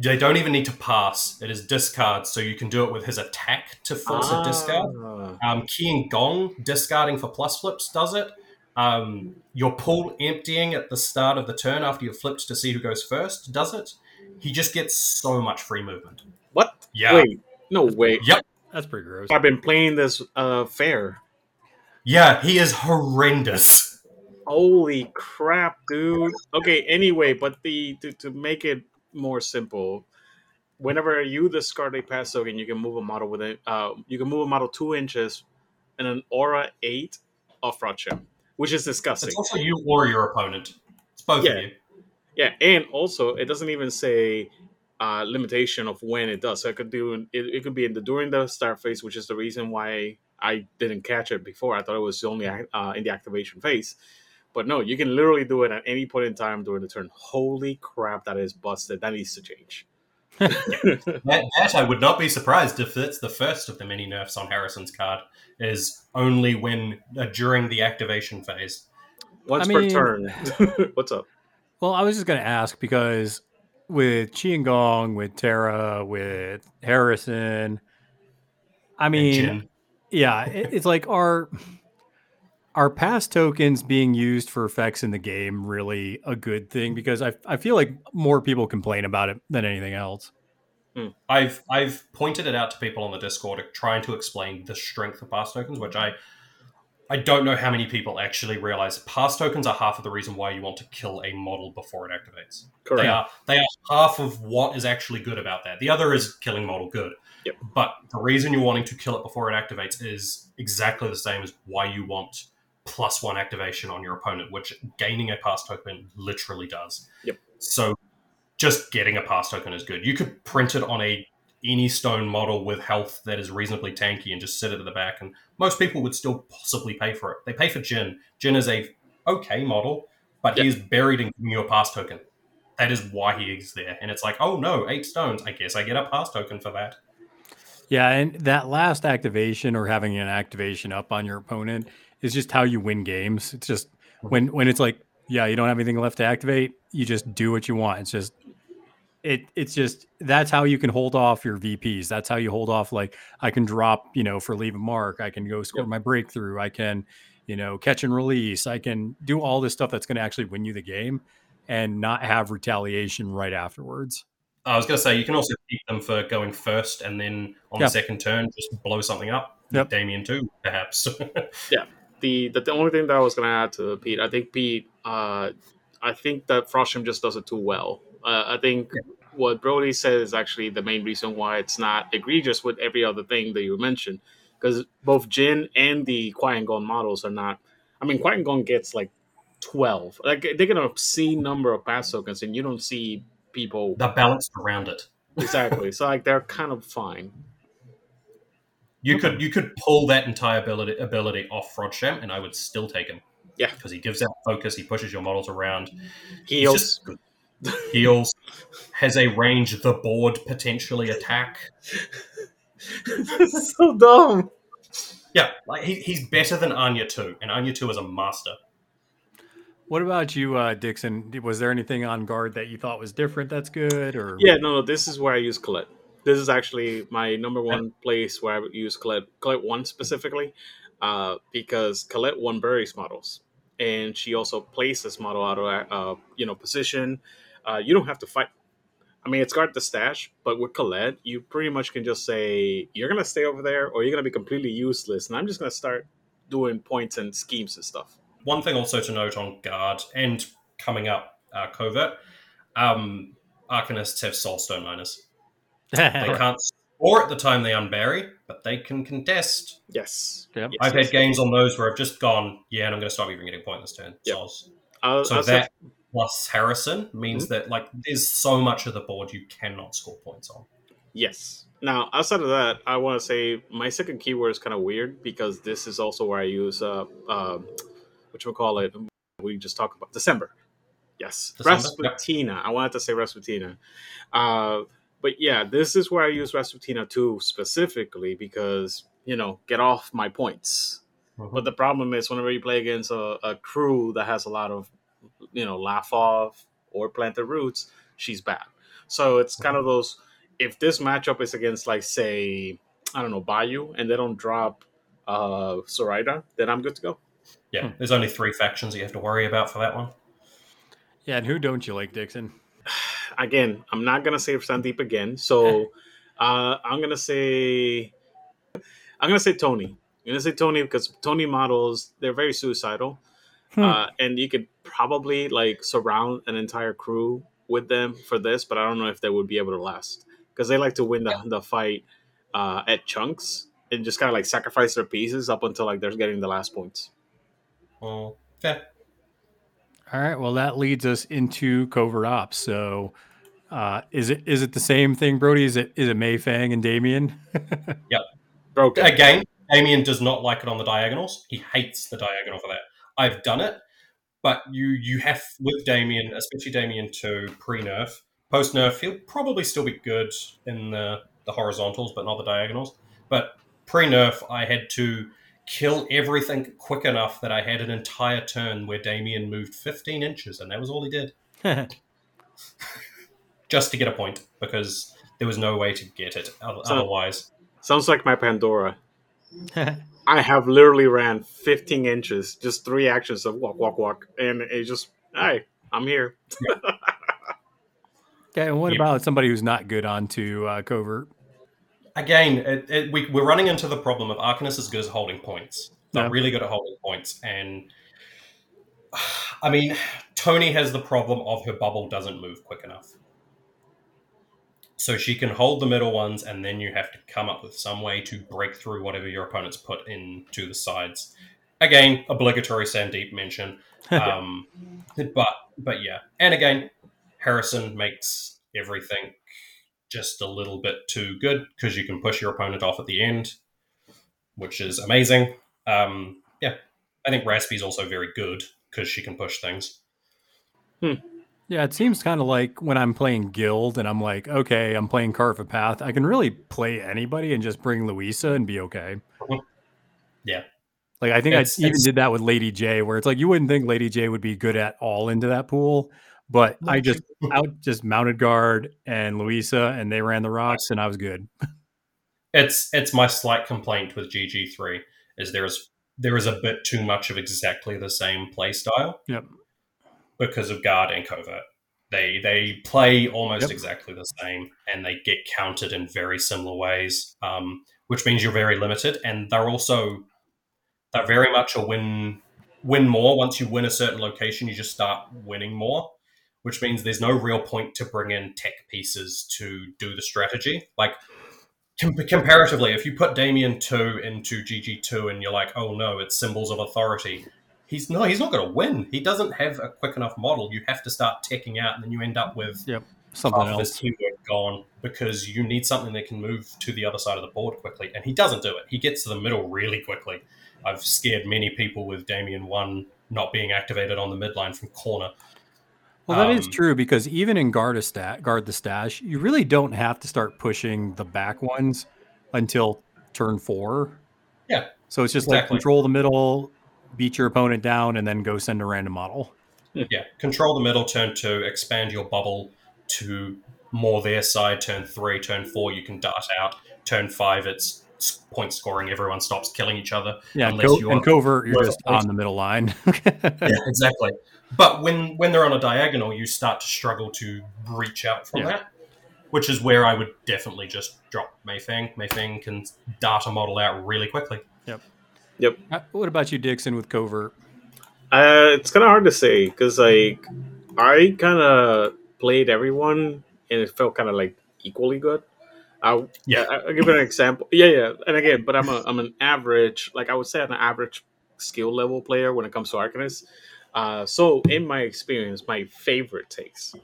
They don't even need to pass. It is discards, so you can do it with his attack to force a discard. Ah, Um, Qi and Gong discarding for plus flips does it. Um, your pool emptying at the start of the turn after you've flipped to see who goes first does it. He just gets so much free movement. What? Yeah. Wait, no way. Yep. that's pretty gross. I've been playing this uh, fair. Yeah, he is horrendous. Holy crap, dude. Okay, anyway, but the to, to make it more simple, whenever you discard a pass token, you can move a model within. Uh, you can move a model two inches and an aura eight off of Frodsham, which is disgusting. It's also you or your opponent. It's both Yeah. of you. Yeah, and also it doesn't even say uh, limitation of when it does. So it could do it, it could be in the during the start phase, which is the reason why I didn't catch it before. I thought it was only uh, in the activation phase. But no, you can literally do it at any point in time during the turn. Holy crap, that is busted. That needs to change. That, that I would not be surprised if it's the first of the many nerfs on Harrison's card. Is only when uh, during the activation phase. Once I per turn. What's up? Well, I was just going to ask because with Qi and Gong, with Tara, with Harrison, I mean, yeah, it, it's like are are pass tokens being used for effects in the game really a good thing? Because I I feel like more people complain about it than anything else. Hmm. I've I've pointed it out to people on the Discord, trying to explain the strength of pass tokens, which I I don't know how many people actually realize. Pass tokens are half of the reason why you want to kill a model before it activates. Correct. They are they are half of what is actually good about that. The other is killing model good. Yep. But the reason you're wanting to kill it before it activates is exactly the same as why you want plus one activation on your opponent, which gaining a pass token literally does. Yep. So just getting a pass token is good. You could print it on a any stone model with health that is reasonably tanky and just sit it at the back, and most people would still possibly pay for it. They pay for Jin. Jin is a okay model, but he is buried in giving you a pass token. That is why he is there. And it's like, oh no, eight stones. I guess I get a pass token for that. Yeah, and that last activation or having an activation up on your opponent is just how you win games. It's just when when it's like, yeah, you don't have anything left to activate, you just do what you want. It's just it it's just that's how you can hold off your VPs. That's how you hold off like I can drop, you know, for leave a mark, I can go score my breakthrough, I can, you know, catch and release, I can do all this stuff that's going to actually win you the game and not have retaliation right afterwards. I was going to say you can also keep them for going first, and then on Yeah. the second turn, just blow something up. Yep. Damian too, perhaps. the, the the only thing that I was gonna add to Pete, I think Pete, uh, I think that Frodsham just does it too well. Uh, I think what Brody said is actually the main reason why it's not egregious with every other thing that you mentioned, because both Jin and the Qi and Gong models are not. I mean, Qi and Gong gets like twelve. Like they get an obscene number of pass tokens, and you don't see people They're balanced around it. exactly. so like they're kind of fine. You could you could pull that entire ability ability off Frodsham, and I would still take him. Yeah. because he gives out focus. He pushes your models around. He He's also just good. Heals has a range the board potentially attack. so dumb. Yeah, like he, he's better than Anya two, and Anya two is a master. What about you, uh, Dixon? Was there anything on guard that you thought was different that's good or Yeah, no, no. This is where I use Colette. This is actually my number one place where I would use Colette. Colette one specifically, uh, because Colette one Burry's models, and she also plays this model out of uh, you know position. Uh, you don't have to fight. I mean, it's guard the stash, but with Colette, you pretty much can just say you're gonna stay over there, or you're gonna be completely useless, and I'm just gonna start doing points and schemes and stuff. One thing also to note on guard and coming up uh, covert, um, Arcanists have Soulstone miners. They can't score at the time they unbury, but they can contest. Yes. Yep. I've yes, had games on those where I've just gone, yeah, and I'm going to stop even getting point this turn. Yep. Souls. I'll- So I'll say- that plus Harrison means Mm-hmm. that like there's so much of the board you cannot score points on. Yes. Now, outside of that, I want to say my second keyword is kind of weird because this is also where I use uh, um, what you call it. We just talked about December. Yes, December, yep. I wanted to say Rasputina, uh, but yeah, this is where I use Rasputina too specifically because you know get off my points. Mhm. But the problem is whenever you play against a, a crew that has a lot of you know laugh off or plant the roots, she's bad. So it's kind of those. If this matchup is against like say I don't know Bayou and they don't drop uh Zoraida, then I'm good to go. Yeah, there's only three factions you have to worry about for that one. yeah, and who don't you like, Dixon? Again, I'm not gonna say Sandeep again, so uh, I'm gonna say I'm gonna say Toni. I'm gonna say Toni because Toni models they're very suicidal, Hmm. uh, and you could probably like surround an entire crew with them for this, but I don't know if they would be able to last because they like to win the, the fight uh, at chunks and just kind of like sacrifice their pieces up until like they're getting the last points. Well, fair. All right. Well, that leads us into covert ops. So, uh, is it is it the same thing, Brody? Is it is it Mei Feng and Damian? Broken. Again, Damian does not like it on the diagonals. He hates the diagonal for that. I've done it, but you you have with Damian, especially Damian two pre nerf, post nerf, he'll probably still be good in the the horizontals, but not the diagonals. But pre nerf, I had to kill everything quick enough that I had an entire turn where Damian moved 15 inches, and that was all he did, just to get a point because there was no way to get it oth- So- otherwise. Sounds like my Pandora. I have literally ran 15 inches, just three actions of walk, walk, walk, and it just, hey, I'm here. okay. And what Yeah. about somebody who's not good onto uh, covert? again, it, it, we, we're running into the problem of Arcanist is good at holding points. They're Yeah. really good at holding points. And I mean, Toni has the problem of her bubble doesn't move quick enough. So she can hold the middle ones, and then you have to come up with some way to break through whatever your opponents put into the sides. Again, obligatory Sandeep mention. Um, but but yeah, and again, Harrison makes everything just a little bit too good because you can push your opponent off at the end, which is amazing. Um, yeah, I think Raspy's also very good because she can push things. Yeah, it seems kind of like when I'm playing Guild and I'm like, okay, I'm playing Carve a Path. I can really play anybody and just bring Louisa and be okay. Mhm. Yeah. Like I think It's- I even did that with Lady J, where it's like you wouldn't think Lady J would be good at all into that pool, but I just out just mounted guard and Louisa, and they ran the rocks, and I was good. It's it's my slight complaint with GG three is there is there is a bit too much of exactly the same play style. Yep. Because of guard and covert. They they play almost Yep. exactly the same and they get countered in very similar ways. Um, which means you're very limited and they're also they're very much a win win more. Once you win a certain location, you just start winning more. Which means there's no real point to bring in tech pieces to do the strategy. Like Com- comparatively, if you put Damian two into GG two and you're like, oh no, it's symbols of authority, he's no, he's not going to win. He doesn't have a quick enough model. You have to start teching out, and then you end up with Something half of his teamwork gone because you need something that can move to the other side of the board quickly, and he doesn't do it. He gets to the middle really quickly. I've scared many people with Damian one not being activated on the midline from corner. Well, that is Um, true because even in guard a stat, guard the stash, you really don't have to start pushing the back ones until turn four. Yeah, So it's just like control the middle, beat your opponent down, and then go send a random model. Yeah, control the middle turn two, expand your bubble to more their side. Turn three, turn four, you can dart out. Turn five, it's point scoring. Everyone stops killing each other. Yeah, unless co- you and covert, you're you're just on the middle line. Yeah, exactly. But when when they're on a diagonal, you start to struggle to reach out from Yeah. that, which is where I would definitely just drop Mei Feng. Mayfang can dart a model out really quickly. Uh, what about you, Dixon, with covert? Uh, it's kind of hard to say because like I kind of played everyone and it felt kind of like equally good. I, Yeah. I, I'll give you an example. Yeah, yeah. And again, but I'm a I'm an average, like I would say, an average skill level player when it comes to Arcanist. Uh, so in my experience, my favorite takes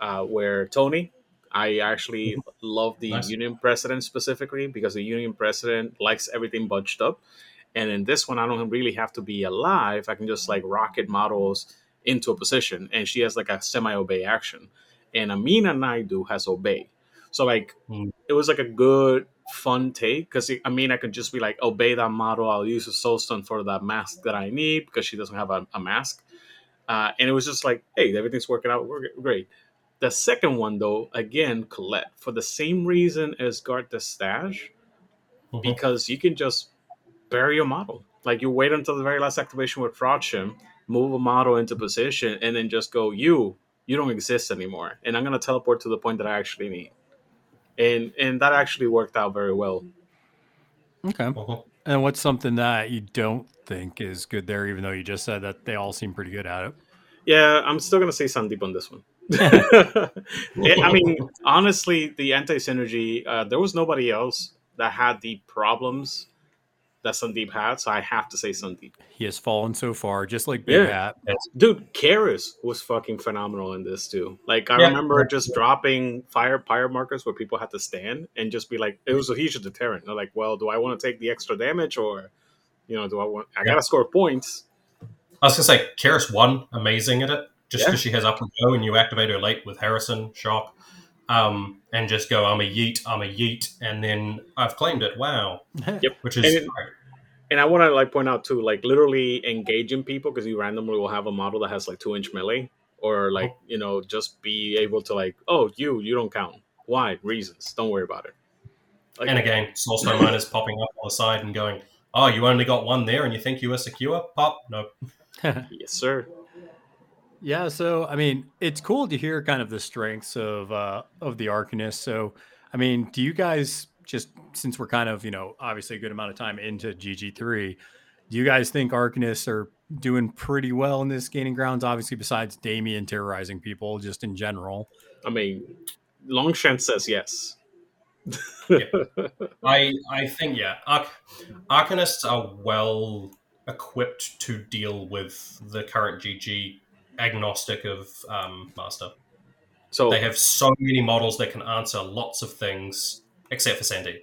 uh, were Toni. I actually love the Nice. Union President specifically because the Union President likes everything bunched up. And in this one, I don't really have to be alive. I can just like rocket models into a position, and she has like a semi obey action. And Amina Naidu has obey. So like Hmm. it was like a good fun take because I mean I could just be like obey that model. I'll use a soul stone for that mask that I need because she doesn't have a, a mask. Uh, and it was just like, hey, everything's working out we're great. The second one though, again, Colette for the same reason as guard the stash Mhm. because you can just bury your model. Like you wait until the very last activation with Frodsham, move a model into position, and then just go, you, you don't exist anymore. And I'm gonna teleport to the point that I actually need. And and that actually worked out very well. Okay. Mhm. And what's something that you don't think is good there, even though you just said that they all seem pretty good at it? Yeah, I'm still gonna say Sandeep on this one. I mean, honestly, the anti synergy, uh, there was nobody else that had the problems that Sandeep had, so I have to say Sandeep. He has fallen so far, just like Big Yeah. Hat. Dude, Kaeris was fucking phenomenal in this too. Like I Yeah. remember just dropping fire pyre markers where people had to stand and just be like, it was a huge deterrent. They're like, well, do I want to take the extra damage or, you know, do I want? I gotta score points. I was gonna say, Kaeris one amazing at it, just Yeah. because she has up and go, and you activate her late with Harrison shock, um, and just go, I'm a yeet, I'm a yeet, and then I've claimed it. Wow, Yep. which is And it- great. And I want to like point out too, like literally engaging people because you randomly will have a model that has like two inch melee, or like you know just be able to like, oh, you you don't count. Why? Reasons. Don't worry about it. Like, And again, Soulstone Miners popping up on the side and going, oh, you only got one there, and you think you were secure? Pop, no. yes, sir. Yeah, so I mean, it's cool to hear kind of the strengths of uh of the Arcanist. So, I mean, do you guys just since we're kind of, you know, obviously a good amount of time into GG3, do you guys think Arcanists are doing pretty well in this gaining grounds? Obviously, besides Damian terrorizing people, just in general. I mean, Longshanks says yes. I I think yeah, Arc- Arcanists are well equipped to deal with the current GG agnostic of um, Master. So They have so many models that can answer lots of things, except for Sandy.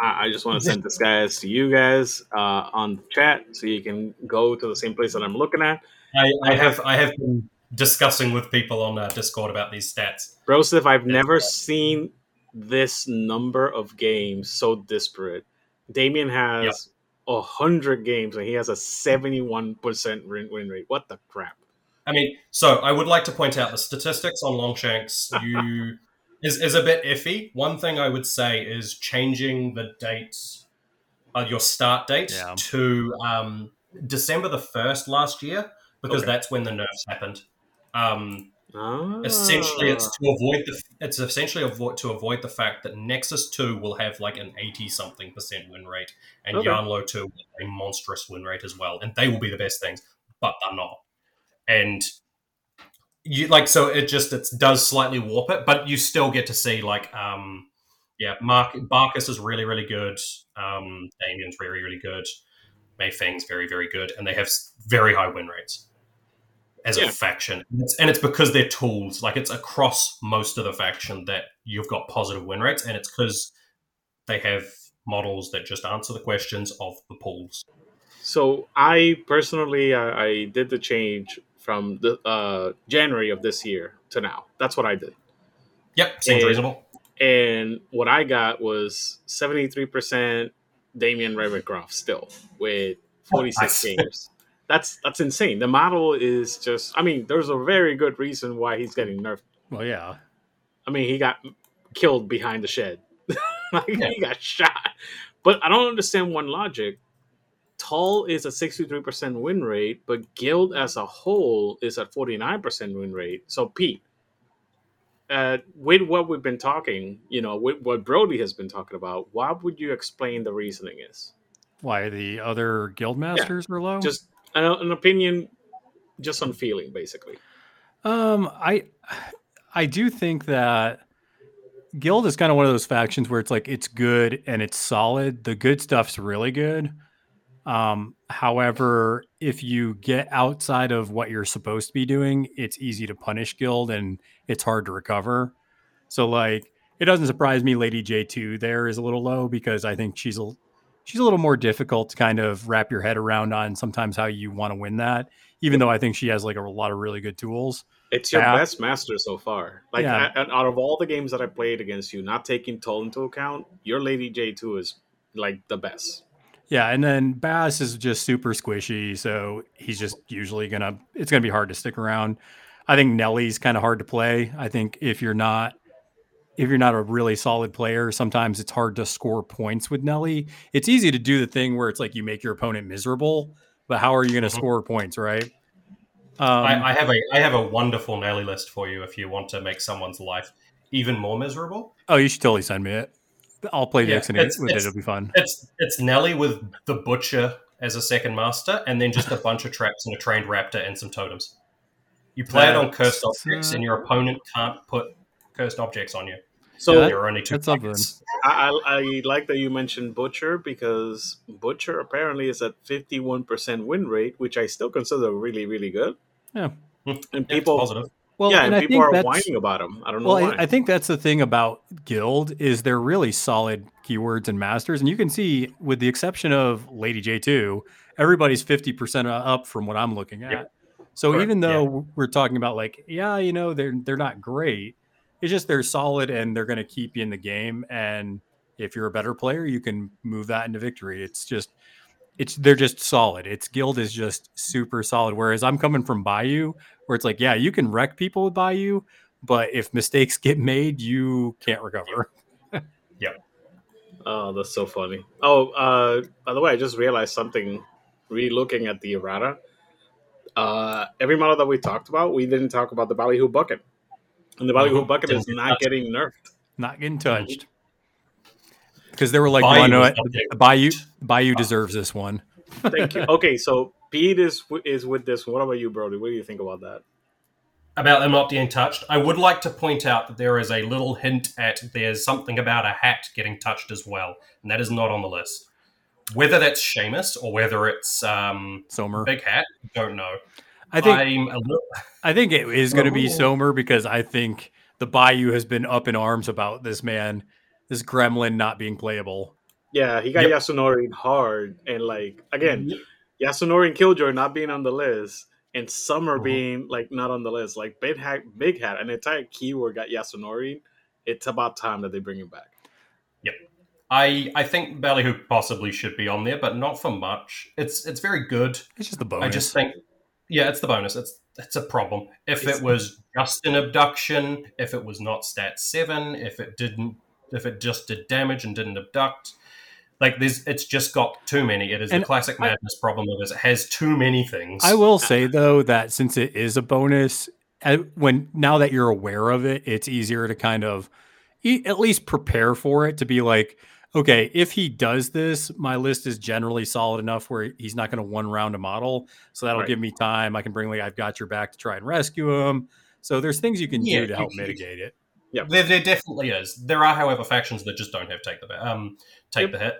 I, I just want to send this guys to you guys uh, on chat so you can go to the same place that I'm looking at. I, I have I have been discussing with people on uh, Discord about these stats. Broseph, I've never seen this number of games so disparate. Damian has a hundred games and he has a seventy-one percent win win rate. What the crap? I mean, so I would like to point out the statistics on Longshanks. You is is a bit iffy. One thing I would say is changing the dates, uh, your start date Yeah. to um, December the first last year, because Okay. that's when the nerfs happened. Um, Ah. essentially, it's to avoid the it's essentially avoid to avoid the fact that Nexus Two will have like an eighty something percent win rate, and Okay. Yan Lo Two will have a monstrous win rate as well, and they will be the best things, but they're not. And you like so it just it does slightly warp it, but you still get to see like um yeah, Mark Barkus is really really good, um Damian's really really good, Mei Feng's very very good, and they have very high win rates as Yeah. a faction. And it's, and it's because they're tools. Like it's across most of the faction that you've got positive win rates, and it's because they have models that just answer the questions of the pools. So I personally, I, I did the change from the uh, January of this year to now. That's what I did, Yep, seems Yeah. reasonable. and what I got was seventy-three percent Damian Ravencroft still with forty-six Nice. games. That's that's insane. The model is just. I mean, there's a very good reason why he's getting nerfed. Well, yeah. I mean, he got killed behind the shed. like Yeah. he got shot. But I don't understand one logic. Tull is a 63% win rate, but Guild as a whole is at 49% win rate. So Pete, uh, with what we've been talking, you know, with what Brody has been talking about, what would you explain the reasoning is? Why the other guild masters are low? Just an, an opinion, just on feeling, basically. Um, I I do think that Guild is kind of one of those factions where it's like it's good and it's solid. The good stuff's really good. Um, however, if you get outside of what you're supposed to be doing, it's easy to punish Guild and it's hard to recover. So like it doesn't surprise me Lady J2 there is a little low because I think she's a she's a little more difficult to kind of wrap your head around on sometimes how you want to win that, even though I think she has like a lot of really good tools. It's your Yeah. best master so far. Like Yeah. a- out of all the games that I played against you, not taking Tull into account, your Lady J2 is like the best. Yeah, and then Bass is just super squishy, so he's just usually gonna it's gonna be hard to stick around. I think Nellie's kind of hard to play. I think if you're not if you're not a really solid player, sometimes it's hard to score points with Nellie. It's easy to do the thing where it's like you make your opponent miserable, but how are you going to Mhm. score points, right? Um, I, I have a I have a wonderful Nellie list for you if you want to make someone's life even more miserable. oh, you should totally send me it. I'll play Yeah, Dixon it's- with it. it's- It'll be fun. It's it's Nellie with the butcher as a second master, and then just a bunch of traps and a trained raptor and some totems. You play it on cursed objects, uh, and your opponent can't put cursed objects on you. So Yeah, there are only two that's something. I, I I like that you mentioned Butcher because Butcher apparently is at fifty one percent win rate, which I still consider really really good. Yeah. And Yeah, it's people, positive. Well, yeah, and and people are whining about them. I don't know well, why. I, I think that's the thing about Guild is they're really solid keywords and masters, and you can see, with the exception of Lady J two, everybody's fifty percent up from what I'm looking at. Yeah. So Correct, even yeah. though we're talking about like, yeah, you know, they're they're not great, it's just they're solid and they're going to keep you in the game. And if you're a better player, you can move that into victory. It's just, it's they're just solid. It's Guild is just super solid. Whereas I'm coming from Bayou, where it's like, yeah, you can wreck people with Bayou, but if mistakes get made, you can't recover. Yep. Oh, that's so funny. Oh, uh, by the way, I just realized something. Re-looking at the errata, uh, every model that we talked about, we didn't talk about the Ballyhoo bucket, and the Ballyhoo bucket is Didn't touched. getting nerfed. Not getting touched. Because they were like, Bayou well, no, is what? Bayou. Bayou deserves this one. Thank you. Okay, so Pete is is with this. What about you, Brody? What do you think about that? about them not being touched, I would like to point out that there is a little hint at there's something about a hat getting touched as well, and that is not on the list. Whether that's Seamus or whether it's um, Som'er. Big Hat, don't know. I think I'm a little, I think it is going to be. Som'er because I think the Bayou has been up in arms about this man, this gremlin not being playable. Yeah, he got Yep. Yasunori hard, and like again, Yasunori and Killjoy not being on the list, and Som'er Mhm. being like not on the list. Like Big Hat, Big Hat, an entire keyword got Yasunori. It's about time that they bring him back. Yep. I I think Ballyhoo possibly should be on there, but not for much. It's it's very good. It's just the bonus. I just think, yeah, it's the bonus. It's it's a problem. If It's- it was just an abduction, if it was not stat seven, if it didn't, if it just did damage and didn't abduct, like there's, it's just got too many. It is And the classic I- madness problem of it has too many things. I will say though that since it is a bonus, uh, when now that you're aware of it, it's easier to kind of at least prepare for it to be like, okay, if he does this, my list is generally solid enough where he's not going to one round a model, so that'll Right. give me time. I can bring like I've got your back to try and rescue him. So there's things you can Yeah, do to help mitigate it. There, there definitely is. There are, however, factions that just don't have take the ba- um take the hit.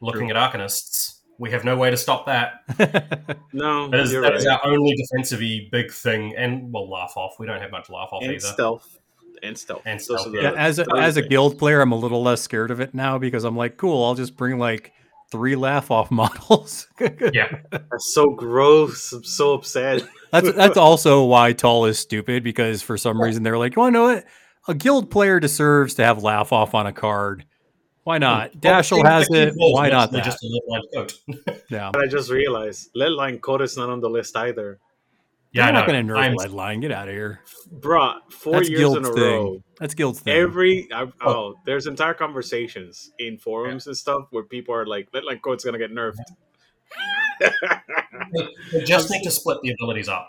Looking at Arcanists, we have no way to stop that. No, That is, you're that right. is our only defensive big thing, and well, laugh off. We don't have much laugh off and either. stealth, and stealth, And Those stealth, the- yeah, as a, as a guild player, I'm a little less scared of it now because I'm like, cool, I'll just bring like three laugh off models. yeah, That's so gross. I'm so upset. That's that's also why Tull is stupid because for some reason they're like, oh, you know what? A guild player deserves to have laugh off on a card. Why not? Dashel has it. Why not that? Just a little line coat. Yeah, But I just realized Leadline Coat is not on the list either. yeah, I I'm not going to nerf I'm- lead line. Get out of here. bro. four That's years in a thing. row. That's guild's thing. Every I, oh. oh, there's entire conversations in forums and stuff where people are like, "Leadline Coat's gonna get nerfed." They just need to split the abilities up.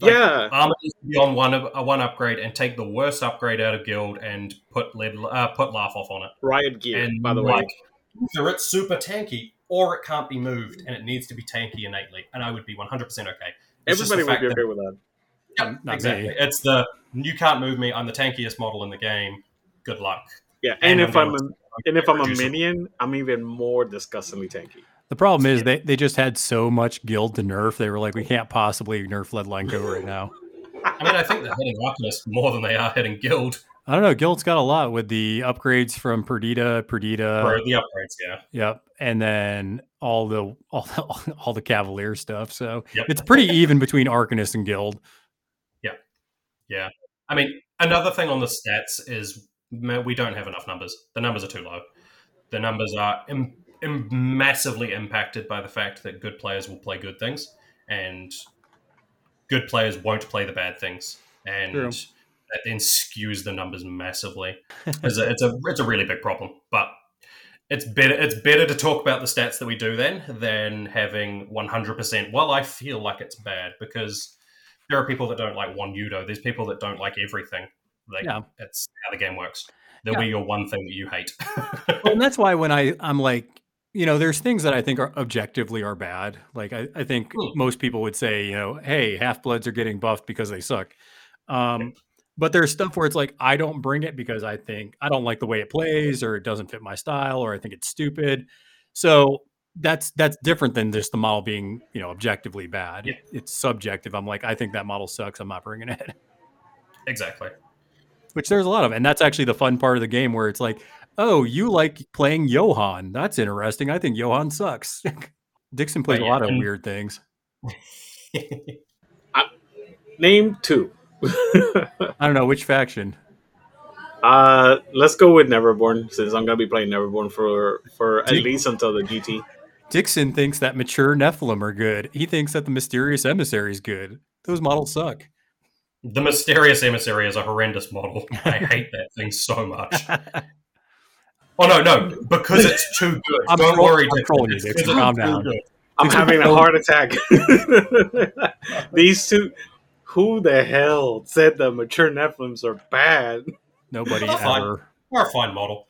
Like, yeah, Armor needs to be on one of- a one upgrade and take the worst upgrade out of guild and put lead, uh, put laugh off on it. Riot Gear. And by the way, like, either it's super tanky or it can't be moved and it needs to be tanky innately, and I would be one hundred percent okay. It's the everybody would fact be that- with that. Yeah, Not exactly. me. It's the you can't move me. I'm the tankiest model in the game. Good luck. Yeah, And and, I'm if I'm a, and if I'm a Reduce it. minion, I'm even more disgustingly tanky. The problem is they, they just had so much guild to nerf. They were like, we can't possibly nerf code right now. I mean, I think they're hitting Arcanist more than they are hitting Guild I don't know. Guild's got a lot with the upgrades from Perdita, Perdita. the upgrades. Yeah, Yep, and then all the all the, all the Cavalier stuff. So Yep. it's pretty even between Arcanist and Guild. yeah. Yeah. I mean, another thing on the stats is we don't have enough numbers. The numbers are too low. The numbers are im- massively impacted by the fact that good players will play good things, and good players won't play the bad things, and True. that then skews the numbers massively. it's, a, it's a it's a really big problem, but. It's better. It's better to talk about the stats that we do then than having 100%. Well, I feel like it's bad because there are people that don't like one Udo. There's people that don't like everything. Like Yeah. it's how the game works. There'll be your one thing that you hate. Well, and that's why when I I'm like, you know, there's things that I think are objectively are bad. Like I, I think Hmm. most people would say, you know, hey, half bloods are getting buffed because they suck. Um, but there's stuff where it's like I don't bring it because I think I don't like the way it plays or it doesn't fit my style or I think it's stupid. So that's that's different than just the model being, you know, objectively bad. Yeah. It's subjective. I'm like, I think that model sucks. I'm not bringing it. Exactly. Which there's a lot of, and that's actually the fun part of the game where it's like, oh, you like playing Johan. That's interesting. I think Johan sucks. Dixon plays But a yeah, lot of weird things. Name two. I don't know which faction. uh, let's go with Neverborn since I'm gonna be playing Neverborn for for at Dude. least until the GT. Dixon thinks that mature Nephilim are good. He thinks that the mysterious emissary is good. Those models suck. the mysterious emissary is a horrendous model. I hate that thing so much. Oh no, no, because it's too good. I'm Don't troll- worry, I'm trolling you, It's Calm down. good. I'm having a heart attack. These two, who the hell said the mature Nephilims are bad? Nobody That's fine. ever. Or a fine model.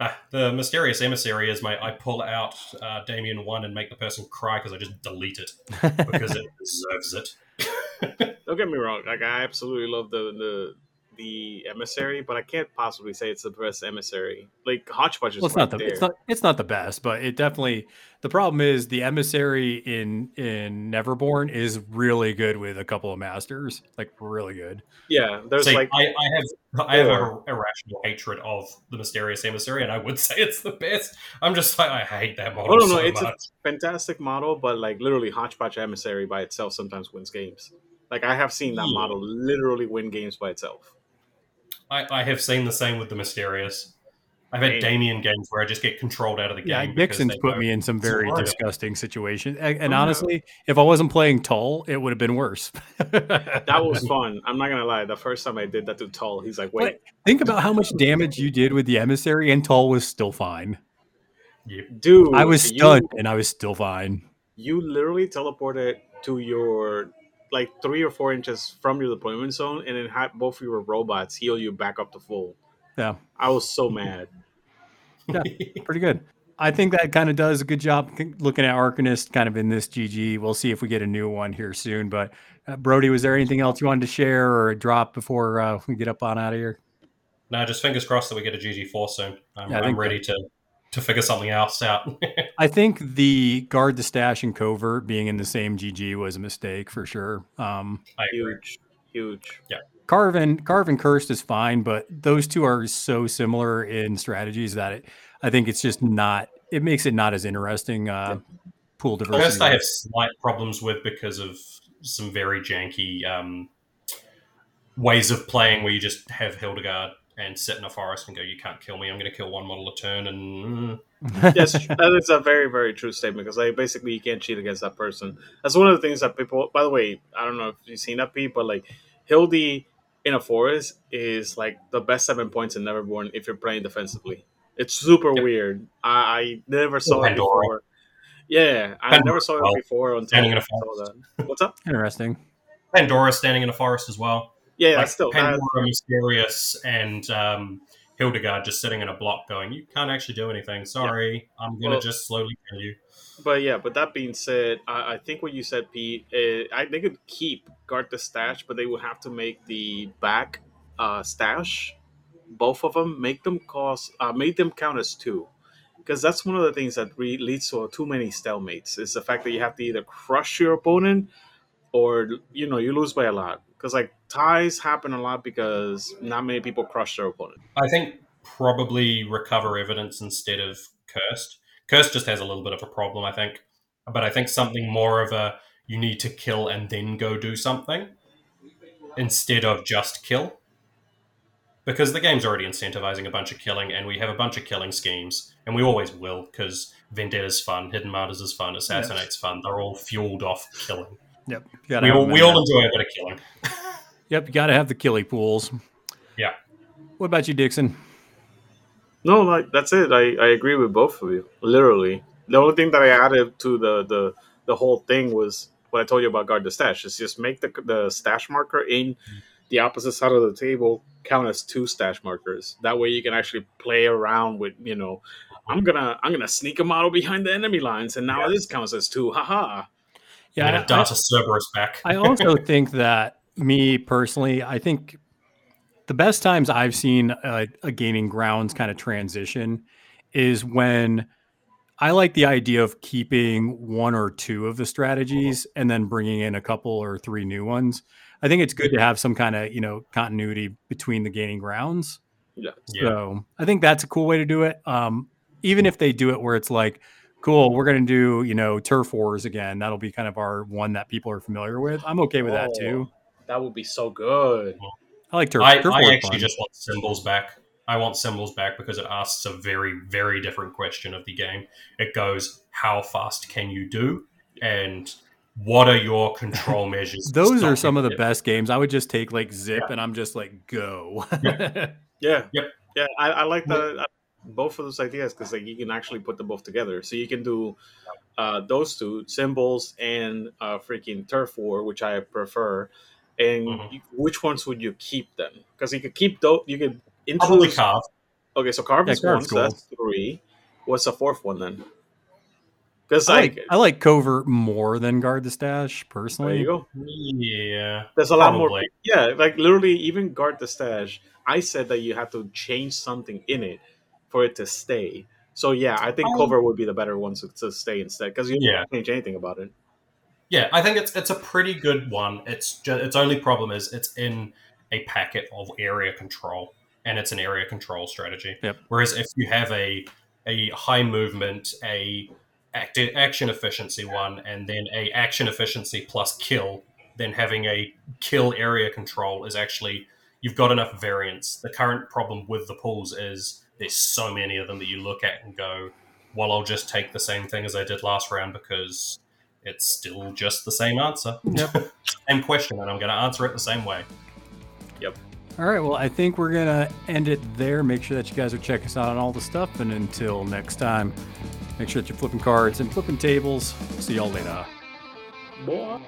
Uh, the mysterious emissary is my. I pull out uh, Damian one and make the person cry because I just delete it because it deserves it. Don't get me wrong. Like I absolutely love the the the emissary, but I can't possibly say it's the best emissary. Like Hodgepodge is Well, it's right not the there. it's not it's not the best, but it definitely the problem is the emissary in in Neverborn is really good with a couple of masters, like really good. yeah, there's See, like I, I have I have a irrational hatred of the mysterious emissary, and I would say it's the best. I'm just like I hate that model oh no no, so it's much. a fantastic model, but like literally Hodgepodge emissary by itself sometimes wins games. Like I have seen that Yeah. model literally win games by itself. I, I have seen the same with the mysterious. I've had Damn. Damian games where I just get controlled out of the Yeah, game. because Dixon's put me in some very disgusting situations, and, and Oh, no. honestly, if I wasn't playing Tull, it would have been worse. That was fun. I'm not gonna lie. The first time I did that to Tull, he's like, "Wait, Think about how much damage you did with the emissary, and Tull was still fine. dude, I was you- stunned, and I was still fine. you literally teleported to your like three or four inches from your deployment zone and then had both of your robots heal you back up to full. Yeah. I was so mad. yeah, Pretty good. I think that kind of does a good job looking at Arcanist kind of in this GG. We'll see if we get a new one here soon. But uh, Brodie, was there anything else you wanted to share or drop before uh, we get up on out of here? No, just fingers crossed that we get a GG4 soon. I'm, Yeah, I I'm think ready to, to figure something else out. I think the guard the stash and covert being in the same GG was a mistake for sure. Um, I agree. Huge, huge. Carvin, Carvin Cursed is fine, but those two are so similar in strategies that it, I think it's just not. It makes it not as interesting. Uh, pool diversity. First, I have slight problems with because of some very janky um, ways of playing where you just have Hildegard and sit in a forest and go, "You can't kill me. I'm going to kill one model a turn." And yes, that is a very, very true statement because like basically you can't cheat against that person. That's one of the things that people. By the way, I don't know if you've seen that, Pete, but like Hildy in a forest is like the best seven points in Neverborn if you're playing defensively. It's super Yep. weird. I, I never saw it before. Yeah, I Pandora never saw as well. it before until Standing in I a saw that. What's up? interesting. Pandora standing in a forest as well. Yeah, like still Pandora, Mysterious, and um, Hildegard just sitting in a block going, You can't actually do anything. Sorry. I'm going to Well- just slowly kill you. But yeah, but that being said, I, I think what you said, Pete, uh, I they could keep guard the stash, but they would have to make the back uh, stash, both of them, make them cost, uh, make them count as two, because that's one of the things that re- leads to too many stalemates. Is the fact that you have to either crush your opponent, or you know you lose by a lot. Because like ties happen a lot because not many people crush their opponent. I think probably recover evidence instead of cursed. Cursed just has a little bit of a problem, I think. But I think something more of a you need to kill and then go do something instead of just kill. Because the game's already incentivizing a bunch of killing, and we have a bunch of killing schemes, and we always will, because Vendetta's fun, Hidden Martyrs is fun, Assassinate's fun. They're all fueled off killing. Yep. We all, we all enjoy a bit of killing. Yep. You got to have the killy pools. Yeah. What about you, Dixon? No, like that's it. I, I agree with both of you. Literally, the only thing that I added to the the, the whole thing was what I told you about guard the stash. Is just make the the stash marker in the opposite side of the table count as two stash markers. That way, you can actually play around with you know I'm gonna I'm gonna sneak a model behind the enemy lines, and now this counts as two. Haha. Yeah, and I- a data Cerberus back. I also think that me personally, I think the best times I've seen a, a gaining grounds kind of transition is when I like the idea of keeping one or two of the strategies and then bringing in a couple or three new ones. I think it's good to have some kind of you know continuity between the gaining grounds. Yeah. Yeah. So I think that's a cool way to do it. Um, even if they do it where it's like, cool, we're going to do, you know, turf wars again. That'll be kind of our one that people are familiar with. I'm okay with that too. That would be so good. I like turf. I, I actually fun. just want symbols back. I want symbols back because it asks a very, very different question of the game. It goes, how fast can you do? And what are your control measures? Those are some of the from- best games. I would just take like zip and I'm just like go. Yeah. Yep. Yeah, I, I like the both of those ideas because like you can actually put them both together. So you can do uh, those two symbols and uh, freaking turf war, which I prefer. And Mhm. you, which ones would you keep then? Because you could keep those. You could introduce. Probably introduce. carve. Okay, so carve Yeah, is one. carve's So that's three. What's the fourth one then? Because I like, like I like covert more than guard the stash there personally. you go. Yeah. There's a lot more. Yeah, like literally, even guard the stash. I said that you have to change something in it for it to stay. So yeah, I think Um, cover would be the better one to, to stay instead because you Yeah. can't change anything about it. Yeah, I think it's it's a pretty good one. It's just, its only problem is it's in a packet of area control, and it's an area control strategy. Yep. Whereas if you have a a high movement, a act, action efficiency one, and then a action efficiency plus kill, then having a kill area control is actually you've got enough variance. The current problem with the pools is there's so many of them that you look at and go, well, I'll just take the same thing as I did last round because it's still just the same answer. Yep. same question, and I'm going to answer it the same way. Yep. All right, well, I think we're gonna end it there. Make sure that you guys are checking us out on all the stuff, and until next time, make sure that you're flipping cards and flipping tables. See y'all later. Boy.